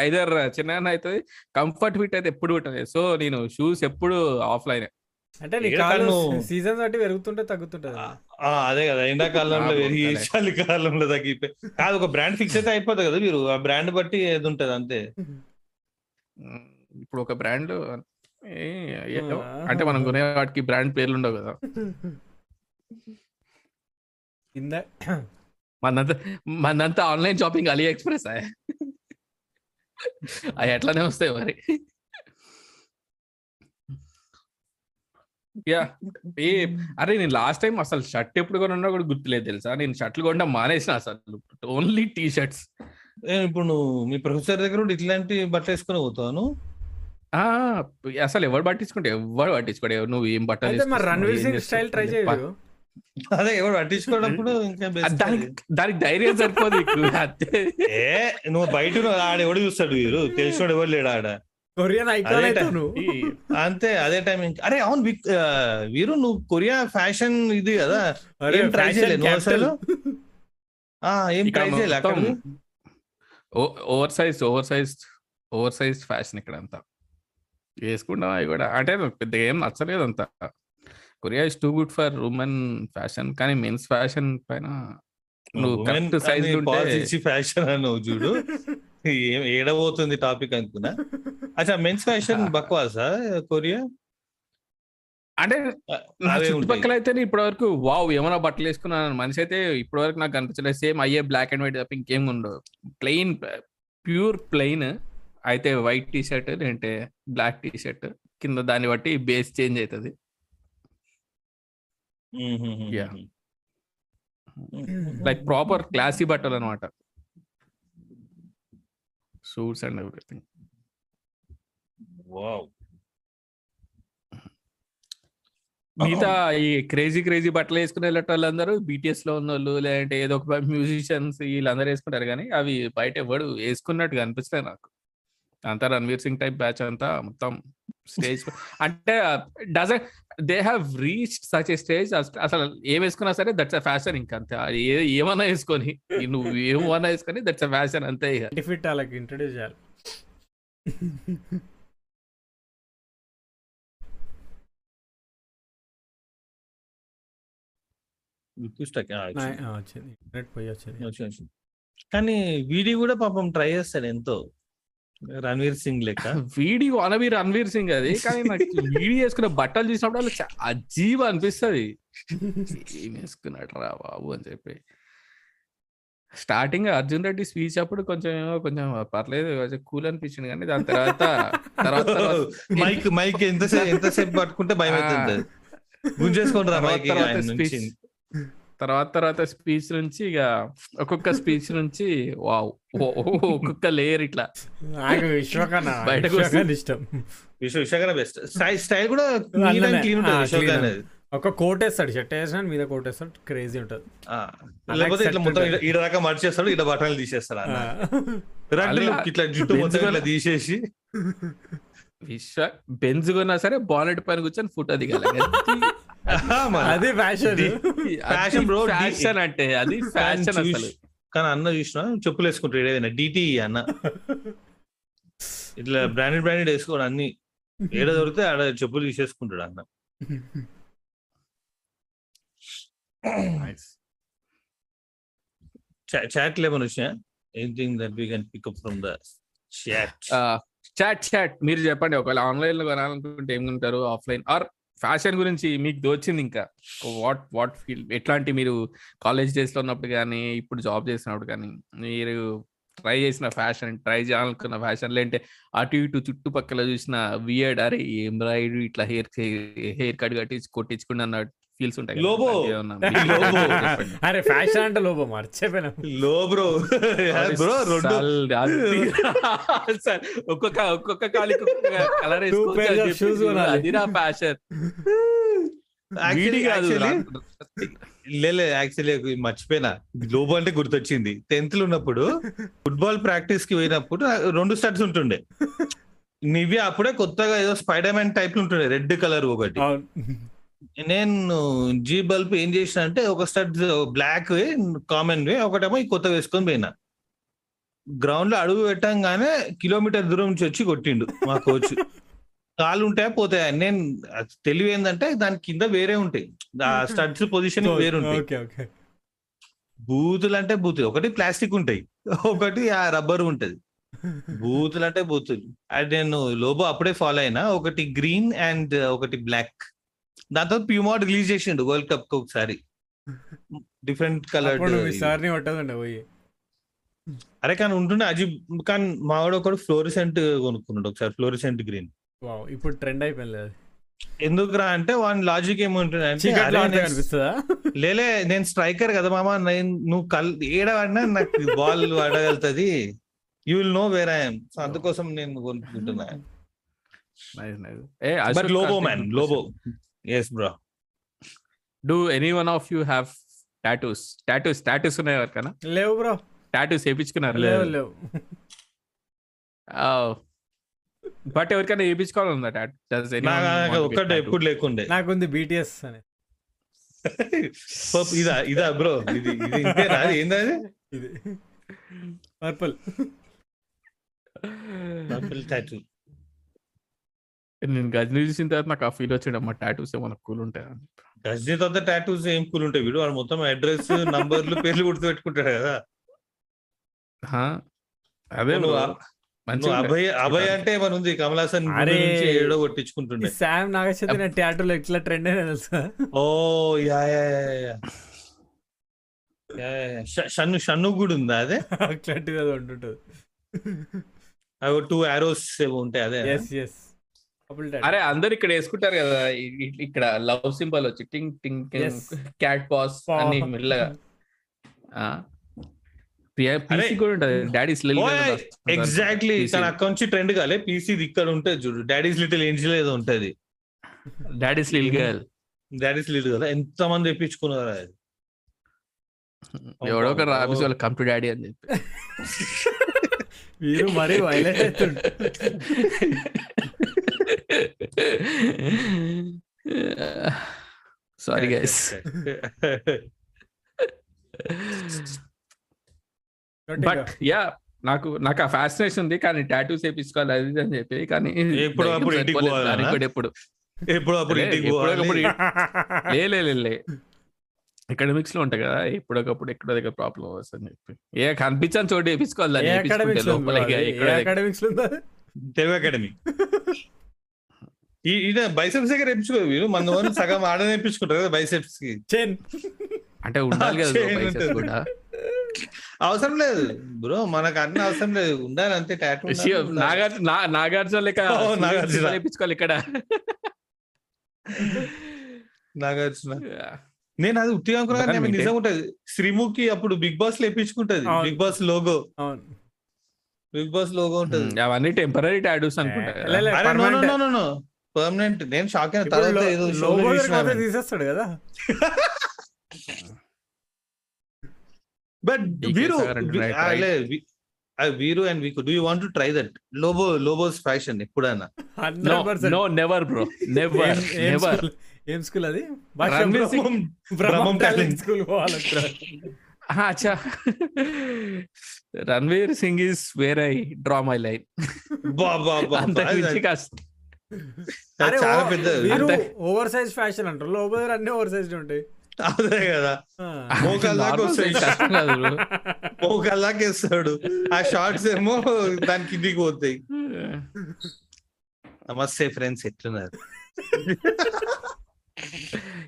ఐదర్ చిన్న అవుతుంది కంఫర్ట్ ఫిట్ అయితే ఎప్పుడు పెట్టలేదు సో నేను షూస్ ఎప్పుడు ఆఫ్లైన్. అంటే సీజన్ బట్టి పెరుగుతుంటే తగ్గుతుంటది ఆ, అదే కదా. ఎండాకాలంలో పెరిగి. చలికాలంలో తగ్గిపోయి కాదు ఒక బ్రాండ్ ఫిక్స్ అయితే అయిపోతుంది కదా మీరు. ఆ బ్రాండ్ బట్టి ఏది ఉంటది అంతే. ఇప్పుడు ఒక బ్రాండ్ అంటే మనం కొనే వాటికి బ్రాండ్ పేర్లు ఉండవు కదా. కింద మనంతా మనంతా ఆన్లైన్ షాపింగ్ అలీ ఎక్స్ప్రెస్ అవి ఎట్లానే వస్తాయి మరి. యా ఏ అరే నేను లాస్ట్ టైం అసలు షర్ట్ ఎప్పుడు కొన్నా కూడా గుర్తులేదు తెలుసా? నేను షర్ట్లు కొనడం మానేసిన అసలు. ఓన్లీ టీ షర్ట్స్ ఇప్పుడు నువ్వు మీ ప్రొఫెసర్ దగ్గర కూడా ఇట్లాంటి బట్టలు వేసుకొని పోతాను ఆ అసలు ఎవరు పట్టించుకుంటే ఎవరు పట్టించుకోడు? నువ్వు ఏం బట్టలు రణవీర్ సింగ్ స్టైల్ ట్రై అదే ఎవరు best దానికి. దానికి ధైర్యం సరిపోదు ఏ నువ్వు బయట ఆడ ఎవడు చూస్తాడు వీరు తెలిసినోడు ఎవరు లేడు ఆడ? కొరియన్ అంతే అదే టైం ఇంకా. అరే అవును వీరు నువ్వు కొరియా ఫ్యాషన్ ఇది కదా? ఏం fashion చేయలేదు నువ్వు. అసలు? ఆ ఏం ట్రై చేయలే అక్కడ మొత్తం over size over size over size fashion ఇక్కడ అంతా వేసుకుంటాం అవి కూడా? అంటే పెద్ద ఏం నచ్చలేదు అంత. Korea is too good for women fashion కానీ మెన్స్ ఫ్యాషన్ పైన నువ్వు కరెక్ట్ సైజ్ ఉంటే ఫ్యాషన్ అన్నావు చూడు. ఏం ఏడబోతుంది టాపిక్ అనుకున్నా. అచ్చా మెన్స్ ఫ్యాషన్ బక్వాసా కొరియా? అంటే చుట్టుపక్కల అయితే ఇప్పటి వరకు వావ్ ఏమైనా బట్టలు వేసుకున్నాను మనిషి అయితే ఇప్పటి వరకు నాకు కనిపించలేదు సేమ్ అయ్యే బ్లాక్ అండ్ వైట్ తప్ప ఇంకేం ఉండవు. ప్లెయిన్ ప్యూర్ ప్లెయిన్ అయితే వైట్ టీ షర్ట్ లేదంటే బ్లాక్ టీ షర్ట్ కింద దాన్ని బట్టి బేస్ చేంజ్ అవుతుంది Yeah. లైక్ ప్రాపర్ క్లాసీ బట్టలు అనమాట. సూట్స్ అండ్ ఎవ్రీథింగ్ వావ్ మిగతా ఈ క్రేజీ క్రేజీ బట్టలు వేసుకునే వాళ్ళందరూ బీటీఎస్లో ఉన్న వాళ్ళు లేదంటే ఏదో ఒక మ్యూజిషియన్స్ వీళ్ళందరూ వేసుకుంటారు కానీ అవి బయట ఎవడు వేసుకున్నట్టుగా అనిపిస్తాయి నాకు. అంతా రణవీర్ సింగ్ టైప్ బ్యాచ్ అంతా మొత్తం స్టేజ్ అంటే doesn't they have reach such a stage అసలు ఏం వేసుకున్నా సరే దట్స్ అ ఫ్యాషన్ ఇంకా అంతే. ఏమన్నా వేసుకొని నువ్వు ఏమన్నా వేసుకొని దట్స్ అ ఫ్యాషన్ అంతే ఇక. ఫిట్ వాళ్ళకి ఇంట్రొడ్యూస్ చేయాలి. కానీ వీడి కూడా పాపం ట్రై చేస్తాడు ఎంతో. రణవీర్ సింగ్ లెక్క? వీడి వనవి రణవీర్ సింగ్ అది. కానీ నాకు వీడి వేసుకున్న బట్టలు చూసినప్పుడు చా- అజీబ్ అనిపిస్తుంది. ఏం వేసుకున్నాడు రా బాబు అని చెప్పి. స్టార్టింగ్ అర్జున్ రెడ్డి స్పీచ్ అప్పుడు కొంచెం ఏమో కొంచెం పర్లేదు కొంచెం కూల్ అనిపించింది కానీ దాని తర్వాత తర్వాత మైక్ మైక్ ఎంతసేపు ఎంతసేపు పట్టుకుంటే భయం అవుతుంది గుంజేసుకుంటారా తర్వాత మైక్ తర్వాత. తర్వాత స్పీచ్ నుంచి ఇక ఒక్కొక్క స్పీచ్ నుంచి వావ్ ఒక్కొక్క లేయర్ ఇట్లా. నాకు విశ్వకన్నా బయటకు విశ్వకన్నా ఇష్టం. విశ్వ విశ్వకర్ బెస్ట్ స్టైల్ స్టైల్ కూడా. క్లీన్ ఉంటుంది అనేది. ఒక కోట్ వేస్తాడు షర్ట్ వేసిన మీద కోట్ వేస్తాడు క్రేజీ ఉంటుంది. ఆ, అలాగే లేకపోతే ఇట్లా మొత్తం. ఈడ దాకా మర్చేస్తాడు ఇట్లా బట్టలు తీసేస్తాడు అన్న. రెండు ఇట్లా జుట్టు మొత్తం ఇట్లా తీసేసి. విశ్వ బెంజ్ కొన్నా సరే బానెట్ పైన కూర్చొని ఫోటో దిగాలి. అది ఫ్యాషన్ bro, D- ఫ్యాషన్ అంటే అది ఫ్యాషన్ అసలు. కానీ అన్న చూసిన చెప్పులు వేసుకుంటాడు ఏదైనా డిటి అన్న. ఇట్లా బ్రాండెడ్ బ్రాండెడ్ వేసుకోడు అన్ని. ఏడ దొరికితే ఆడ చెప్పులు తీసేసుకుంటాడు అన్న. చాట్ లేమని వచ్చినా? Anything that we can pick up from the chat chat chat మీరు చెప్పండి ఒకవేళ ఆన్లైన్లో కొనాలనుకుంటే ఏం కొంటారు? ఆఫ్లైన్ ఆర్ ఫ్యాషన్ గురించి మీకు దోచింది ఇంకా. వాట్ వాట్ ఫీల్ ఎట్లాంటి మీరు కాలేజ్ డేస్లో ఉన్నప్పుడు కానీ ఇప్పుడు జాబ్ చేసినప్పుడు కానీ మీరు ట్రై చేసిన ఫ్యాషన్ ట్రై చేయాలనుకున్న ఫ్యాషన్ లేంటే అటు ఇటు చుట్టుపక్కల చూసిన వియర్డ్ అరే ఎంబ్రాయిడరీ ఇట్లా హెయిర్ హెయిర్ కట్ కట్టి కొట్టించుకుని అన్నట్టు ఫీల్స్ ఉంటాయి. లోబో. లోబో. అరే ఫ్యాషన్ అంటే లోపం మర్చిపోయినా. లో బ్రో. బ్రో రెండు. సార్, ఒక్కొక్క ఒక్కొక్క కాలికి ఒక్కొక్క కలర్. అది నా ఫ్యాషన్ లేలే యాక్చువల్లీ మర్చిపోయినా. గ్లోబల్ అంటే గుర్తొచ్చింది. టెన్త్లో ఉన్నప్పుడు ఫుట్బాల్ ప్రాక్టీస్కి పోయినప్పుడు రెండు స్టడ్స్ ఉంటుండే. నివి అప్పుడే కొత్తగా ఏదో స్పైడర్ మ్యాన్ టైప్ ఉంటుండే. రెడ్ కలర్ ఒకటి. అవును. నేను జీ బల్బ్ ఏం చేసిన అంటే ఒక stud black way common way ఒకటేమో ఈ కొత్త వేసుకొని పోయినా. గ్రౌండ్లో అడుగు పెట్టంగానే కిలోమీటర్ దూరం నుంచి వచ్చి కొట్టిండు మా కోచ్ కాళ్ళు ఉంటాయా పోతాయా? నేను తెలివి ఏంటంటే దాని కింద వేరే ఉంటాయి. ఆ స్టడ్స్ పొజిషన్ వేరు ఉంటాయి. బూతులు అంటే బూతులు. ఒకటి ప్లాస్టిక్ ఉంటాయి. ఒకటి ఆ రబ్బర్ ఉంటది. బూతులు అంటే బూతులు. అది నేను లోబో అప్పుడే ఫాలో అయినా. ఒకటి గ్రీన్ అండ్ ఒకటి బ్లాక్ దాంతో ప్యూమా రిలీజ్ చేసిండు వరల్డ్ కప్కి ఒకసారి. డిఫరెంట్ కలర్ సార్ని పోయి. అరే కానీ ఉంటుండే అజీబ్ కానీ మావాడు ఒకడు ఫ్లోరిసెంట్ కొనుక్కున్నాడు ఒకసారి ఫ్లోరిసెంట్ గ్రీన్ ఇప్పుడు ట్రెండ్ అయిపోయింది అది. ఎందుకురా అంటే వాని లాజిక్ ఏముంటుంది అంటే చీకట్లో అరే ఆడితే నేను- కనిపిస్తుందా? లేలే నేను స్ట్రైకర్ కదా మామ నేను నువ్వు కల్ ఏడవాడినా నాకు ball ఆడగలుగుతుంది you will know where I'm so అందుకోసం నేను కొనుక్కుంటున్నా. Lobo man Lobo yes bro do any one of you have tattoos tattoos tattoos ఉన్నాయి ఎవరికైనా? లేవు బ్రో. టాటూస్ వేయించుకున్నారు? లేవు లేవు. బట్ ఎవరికైనా వేయించుకోవాలన్నా నాకు ఒక్కటే ఎప్పుడు లేకుండే. నాకుంది బీటీఎస్ అని. ఇదా ఇదా బ్రో. ఇది ఇది ఇంతేనా ఇది. పర్పుల్ పర్పుల్ టాటూ నేను గజని చూసిన తర్వాత నాకు ఆ ఫీల్ వచ్చిండు అమ్మ టాటూస్ ఏమన్నా కూల్ ఉంటాయి గజనీ తర్వాత టాటూస్ ఏం కూల్ ఉంటాయి వీడు? వాడు మొత్తం అడ్రస్ నంబర్లు పేర్లు గుర్తు పెట్టుకుంటాడు కదా అదే. అభయ్ అభయ్ అంటే ఏమని ఉంది? కమల్ హాసన్ ఏడో కొట్టించుకుంటుండే. శామ్ నాగచంద్ర టాటూలో ఎట్లా ట్రెండ్ అయినా తెలుసా? ఓ yeah yeah yeah Shannu Shannu కూడా ఉందా అదే? అట్లాంటిది అది ఉంటుంటుంది అవి టూ ఆరోస్ ఏవో ఉంటాయి అదే ఎస్ ఎస్ అరే అందరు ఇక్కడ వేసుకుంటారు కదా ఇక్కడ లవ్ సింబల్ వచ్చి టింగ్ టింగ్. క్యాట్ పాస్ అన్ని మెల్లగా. ఎగ్జాక్ట్లీ తన అకౌంట్ నుంచి ట్రెండ్ కాలే. పీసీ ఇక్కడ ఉంటది చూడు. డాడీస్ లిటిల్ ఏంజిల్ ఏదో ఉంటది. డాడీ స్లిల్ గర్ల్ డాడీస్ లిటిల్ కదా ఎంత మంది తెప్పించుకున్నారు అది? ఎవడో ఒకరు రాపిసి వాళ్ళు కమ్ టు డాడీ అని చెప్పి. వీరు మరీ violent sorry guys but yeah నాకు నాకు ఆ ఫ్యాసినేషన్ ఉంది కానీ టాటూస్ వేపించుకోవాలి అది అని చెప్పి కానీ ఎప్పుడో అప్పుడు ఇంటికి ఎప్పుడు. అప్పుడు ఇంటికి. లే ఎకడమిక్స్లో ఉంటాయి కదా ఎప్పుడొకప్పుడు ఎక్కడో దగ్గర ప్రాబ్లం వస్తుంది అని చెప్పి. ఏ కనిపించని చోటు వేపించుకోవాలి అకాడమిక్స్లో తెలుగు అకాడమీ. ఈ ఇదే బైసెప్స్ దగ్గర వీరు మన వాళ్ళు సగం ఆడ తెప్పించుకుంటారు కదా బైసెప్స్కి చెన్. అంటే ఉండాలి కదా. కూడా. అవసరం లేదు. బ్రో మనకు అన్ని అవసరం లేదు. ఉండాలి అంతే టాటూ నాగార్జున నాగార్జున లెక్క ఓ, నాగార్జున. వేపించుకోవాలి ఇక్కడ. నాగార్జున. నేను అది ఉట్టిగా అనుకున్నా నిజంగా ఉంటది. శ్రీముఖి అప్పుడు big boss లేపించుకుంటది. Big boss logo. అవును. బిగ్ బాస్ లోగో ఉంటది. అవన్నీ టెంపరీ టాటూస్ అనుకుంటా no. No no no permanent నేను షాక్ అయిన తర్వాత ఏదో. తీసేస్తాడు కదా బట్ వీరు వీరు and week do you want to try that Lobo Lobo's fashion ఎప్పుడైనా no, never, bro. Never, never. ఏం స్కూల్ అది Ranveer Singh Brahmam Brahmam Brahmam talent talent. School అచ్చా Ranveer Singh is where I draw my line బా బా బా అంత బా. మించి కాస్త అది చాలా పెద్ద. ఓవర్ సైజ్ ఫ్యాషన్ అంటారు. లోపల అన్ని ఓవర్ సైజ్ ఉంటాయి. అదే కదా. ఆ. మోకాళ్ళ దాకా Normal వస్తాయి. మోకాళ్ళకి వేస్తాడు. ఆ షార్ట్స్ ఏమో దాని కిందికి పోతాయి. నమస్తే ఫ్రెండ్స్ ఎట్లున్నారు?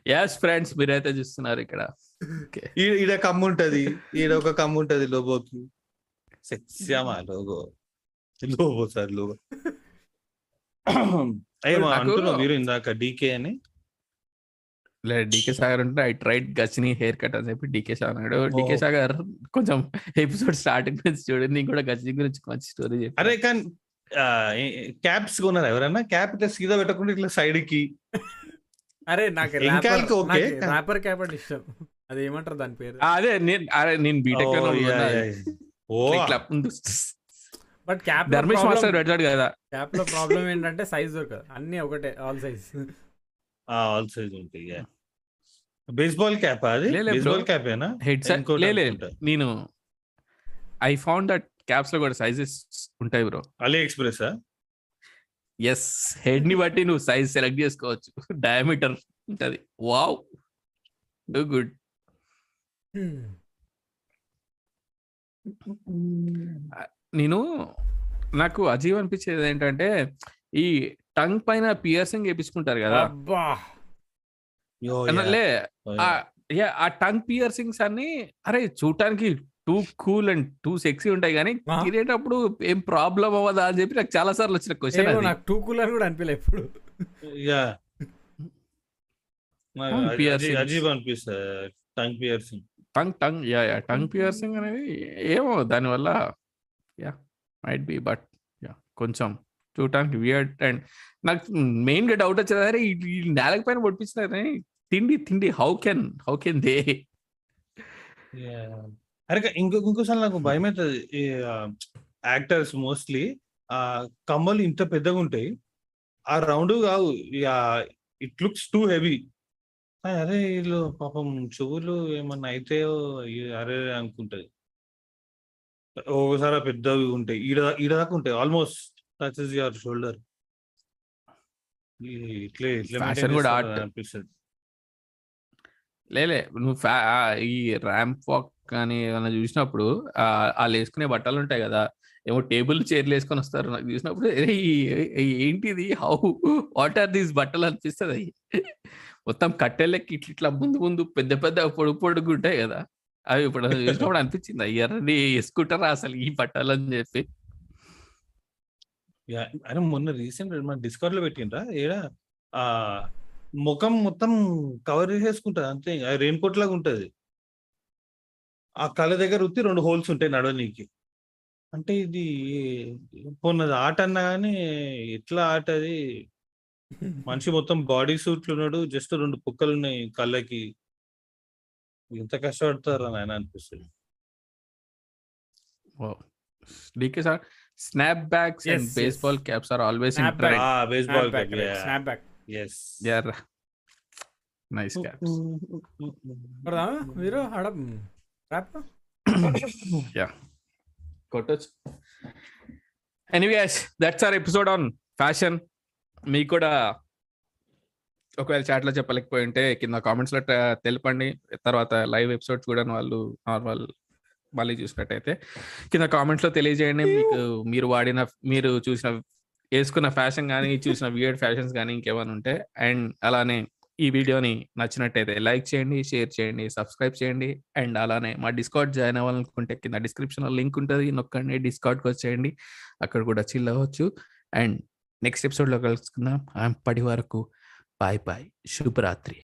ఎస్ ఫ్రెండ్స్ మీరైతే చూస్తున్నారు ఇక్కడ. ఈడ కమ్ము ఉంటది. ఈడ ఒక కమ్ము ఉంటది లోబోకి సెక్స్యామా లోగో లోబో సార్ లోగో ఏమో అంటున్నావు మీరు ఇందాక డీకే అని. లే డీకే సాగర్ ఉంటే ఐ ట్రైడ్ గచ్చిని హెయిర్ కట్ అని చెప్పి డీకే సాగర్ అన్నాడు. డీకే సాగర్ కొంచెం ఎపిసోడ్ స్టార్టింగ్ నుంచి చూడండి నీకు కూడా గచ్చిని గురించి మంచి స్టోరీ చెప్పి అరే కానీ క్యాప్స్ కొన్నారు ఎవరన్నా? క్యాప్ ఇట్లా సీదా పెట్టకుండా ఇట్లా సైడ్కి. అరే నాకు. ర్యాపర్ క్యాప్ అంటే ఇష్టం. అది ఏమంటారు దాని పేరు? అదే నేను అరే నేను BTech oh, but cap Dharmesh master పెడతాడు కదా. క్యాప్లో ప్రాబ్లం ఏంటంటే సైజ్ దొరకదు. అన్ని ఒకటే ఆల్ సైజ్ ఆల్ సైజ్ ఉంటాయి బేస్బాల్ క్యాప్ అది? బేస్బాల్. క్యాప్ ఏనా? హెడ్. నేను ఐ ఫౌండ్ దట్ క్యాప్స్లో కూడా సైజెస్ ఉంటాయి బ్రో అలీ ఎక్స్ప్రెస్ ఎస్ హెడ్ని బట్టి నువ్వు సైజ్ సెలెక్ట్ చేసుకోవచ్చు. డయామీటర్ ఉంటది. వావ్ డూ గుడ్ నేను నాకు అజీవ్ అనిపించేది ఏంటంటే ఈ టంగ్ పైన పియర్సింగ్ వేపించుకుంటారు కదా. అబ్బా! లే ఆ యా. ఆ టంగ్ పియర్సింగ్స్ అన్ని అరే చూడటానికి too cool and too sexy ఉంటాయి కానీ. తినేటప్పుడు ఏం ప్రాబ్లం అవ్వదా అని చెప్పి నాకు చాలా సార్లు వచ్చిన క్వశ్చన్ నాకు టూ కూలర్ కూడా అనిపించలే ఎప్పుడు. అజీబ్ అనిపిస్తుంది tongue piercing. Tongue tongue yeah yeah tongue piercing అనేది ఏమో దానివల్ల yeah might be but yeah కొంచెం చూడటానికి వియర్డ్ అండ్ నాకు మెయిన్గా డౌట్ వచ్చేది అరే ఈ- నేలక పైన పొడిపించినారే తిండి తిండి how can how can they అరే ఇంకో ఇంకోసారి నాకు భయం అవుతుంది యాక్టర్స్ మోస్ట్లీ ఆ కమ్మలు ఇంత పెద్దగా ఉంటాయి ఆ రౌండ్ కావు ఇట్ లుక్స్ టూ హెవీ అరే వీళ్ళు పాపం చెవులు ఏమన్నా అయితే అరే అనుకుంటది. ఒకసారి పెద్దవి ఉంటాయి. ఈడ ఈడ దాకా ఉంటాయి. ఆల్మోస్ట్ టచెస్ యువర్ షోల్డర్ ఇట్లే ఇట్లే. అనిపిస్తుంది. లేలే నువ్వు ఫ్యా ఈ ర్యాంప్ వాక్ కానీ ఏమైనా చూసినప్పుడు ఆ, వాళ్ళు వేసుకునే బట్టలు ఉంటాయి కదా ఏమో టేబుల్ చైర్లు వేసుకొని వస్తారు నాకు చూసినప్పుడు. "అరే, ఈ- ఈ- ఏంటిది? హౌ వాట్ ఆర్ దీస్ బట్టలు అనిపిస్తుంది. అవి మొత్తం కట్టెలకి ఇట్లా ఇట్లా ముందు ముందు పెద్ద పెద్ద పొడుగు పొడుగు ఉంటాయి కదా. అవి ఇప్పుడు చూసినప్పుడు అనిపించింది అయ్యారని వేసుకుంటారా అసలు ఈ బట్టలు అని చెప్పి. యా అరే మొన్న రీసెంట్ మన డిస్కౌంట్లో పెట్టిండ్రా ఏడా ఆ ముఖం మొత్తం కవర్ చేసేసుకుంటది అంతే రెయిన్ కోట్ లాగా ఉంటది. ఆ కళ్ళ దగ్గర ఉత్తి రెండు హోల్స్ ఉంటాయి నడవనీకి. అంటే ఇది పోన్నది ఆట అన్నా కానీ ఎట్లా ఆట అది? మనిషి మొత్తం బాడీ సూట్లు ఉన్నాడు జస్ట్ రెండు పుక్కలు ఉన్నాయి కళ్ళకి. ఎంత కష్టపడతారు అని ఆయన అనిపిస్తుంది DK sir snap bags and. Baseball caps are always in Snap back. Trend ఆ బేస్బాల్ స్నాప్ బ్యాక్ ఎస్ యార్ నైస్ క్యాప్స్ మీరు ఆడ ర్యాప్ యా కొట్టచ్చు anyways that's our episode on fashion మీకు కూడా ఒకవేళ చాట్లో చెప్పలేకపోయి ఉంటే కింద కామెంట్స్లో తెలపండి. తర్వాత లైవ్ ఎపిసోడ్ చూడని వాళ్ళు నార్మల్ మళ్ళీ చూసినట్టయితే కింద కామెంట్స్లో తెలియజేయండి. మీకు మీరు వాడిన మీరు చూసిన వేసుకున్న ఫ్యాషన్ కానీ చూసిన వియర్డ్ ఫ్యాషన్స్ కానీ ఇంకేమైనా ఉంటే అండ్ అలానే ఈ వీడియోని నచ్చినట్టయితే లైక్ చేయండి షేర్ చేయండి సబ్స్క్రైబ్ చేయండి అండ్ అలానే మా డిస్కౌట్ జాయిన్ అవ్వాలనుకుంటే కింద డిస్క్రిప్షన్లో లింక్ ఉంటుంది. నొక్కండి డిస్కౌట్కి వచ్చేయండి. అక్కడ కూడా చిల్ అవ్వచ్చు. అండ్ నెక్స్ట్ ఎపిసోడ్లో కలుసుకుందాం. అప్పటి వరకు బాయ్ బాయ్ శుభరాత్రి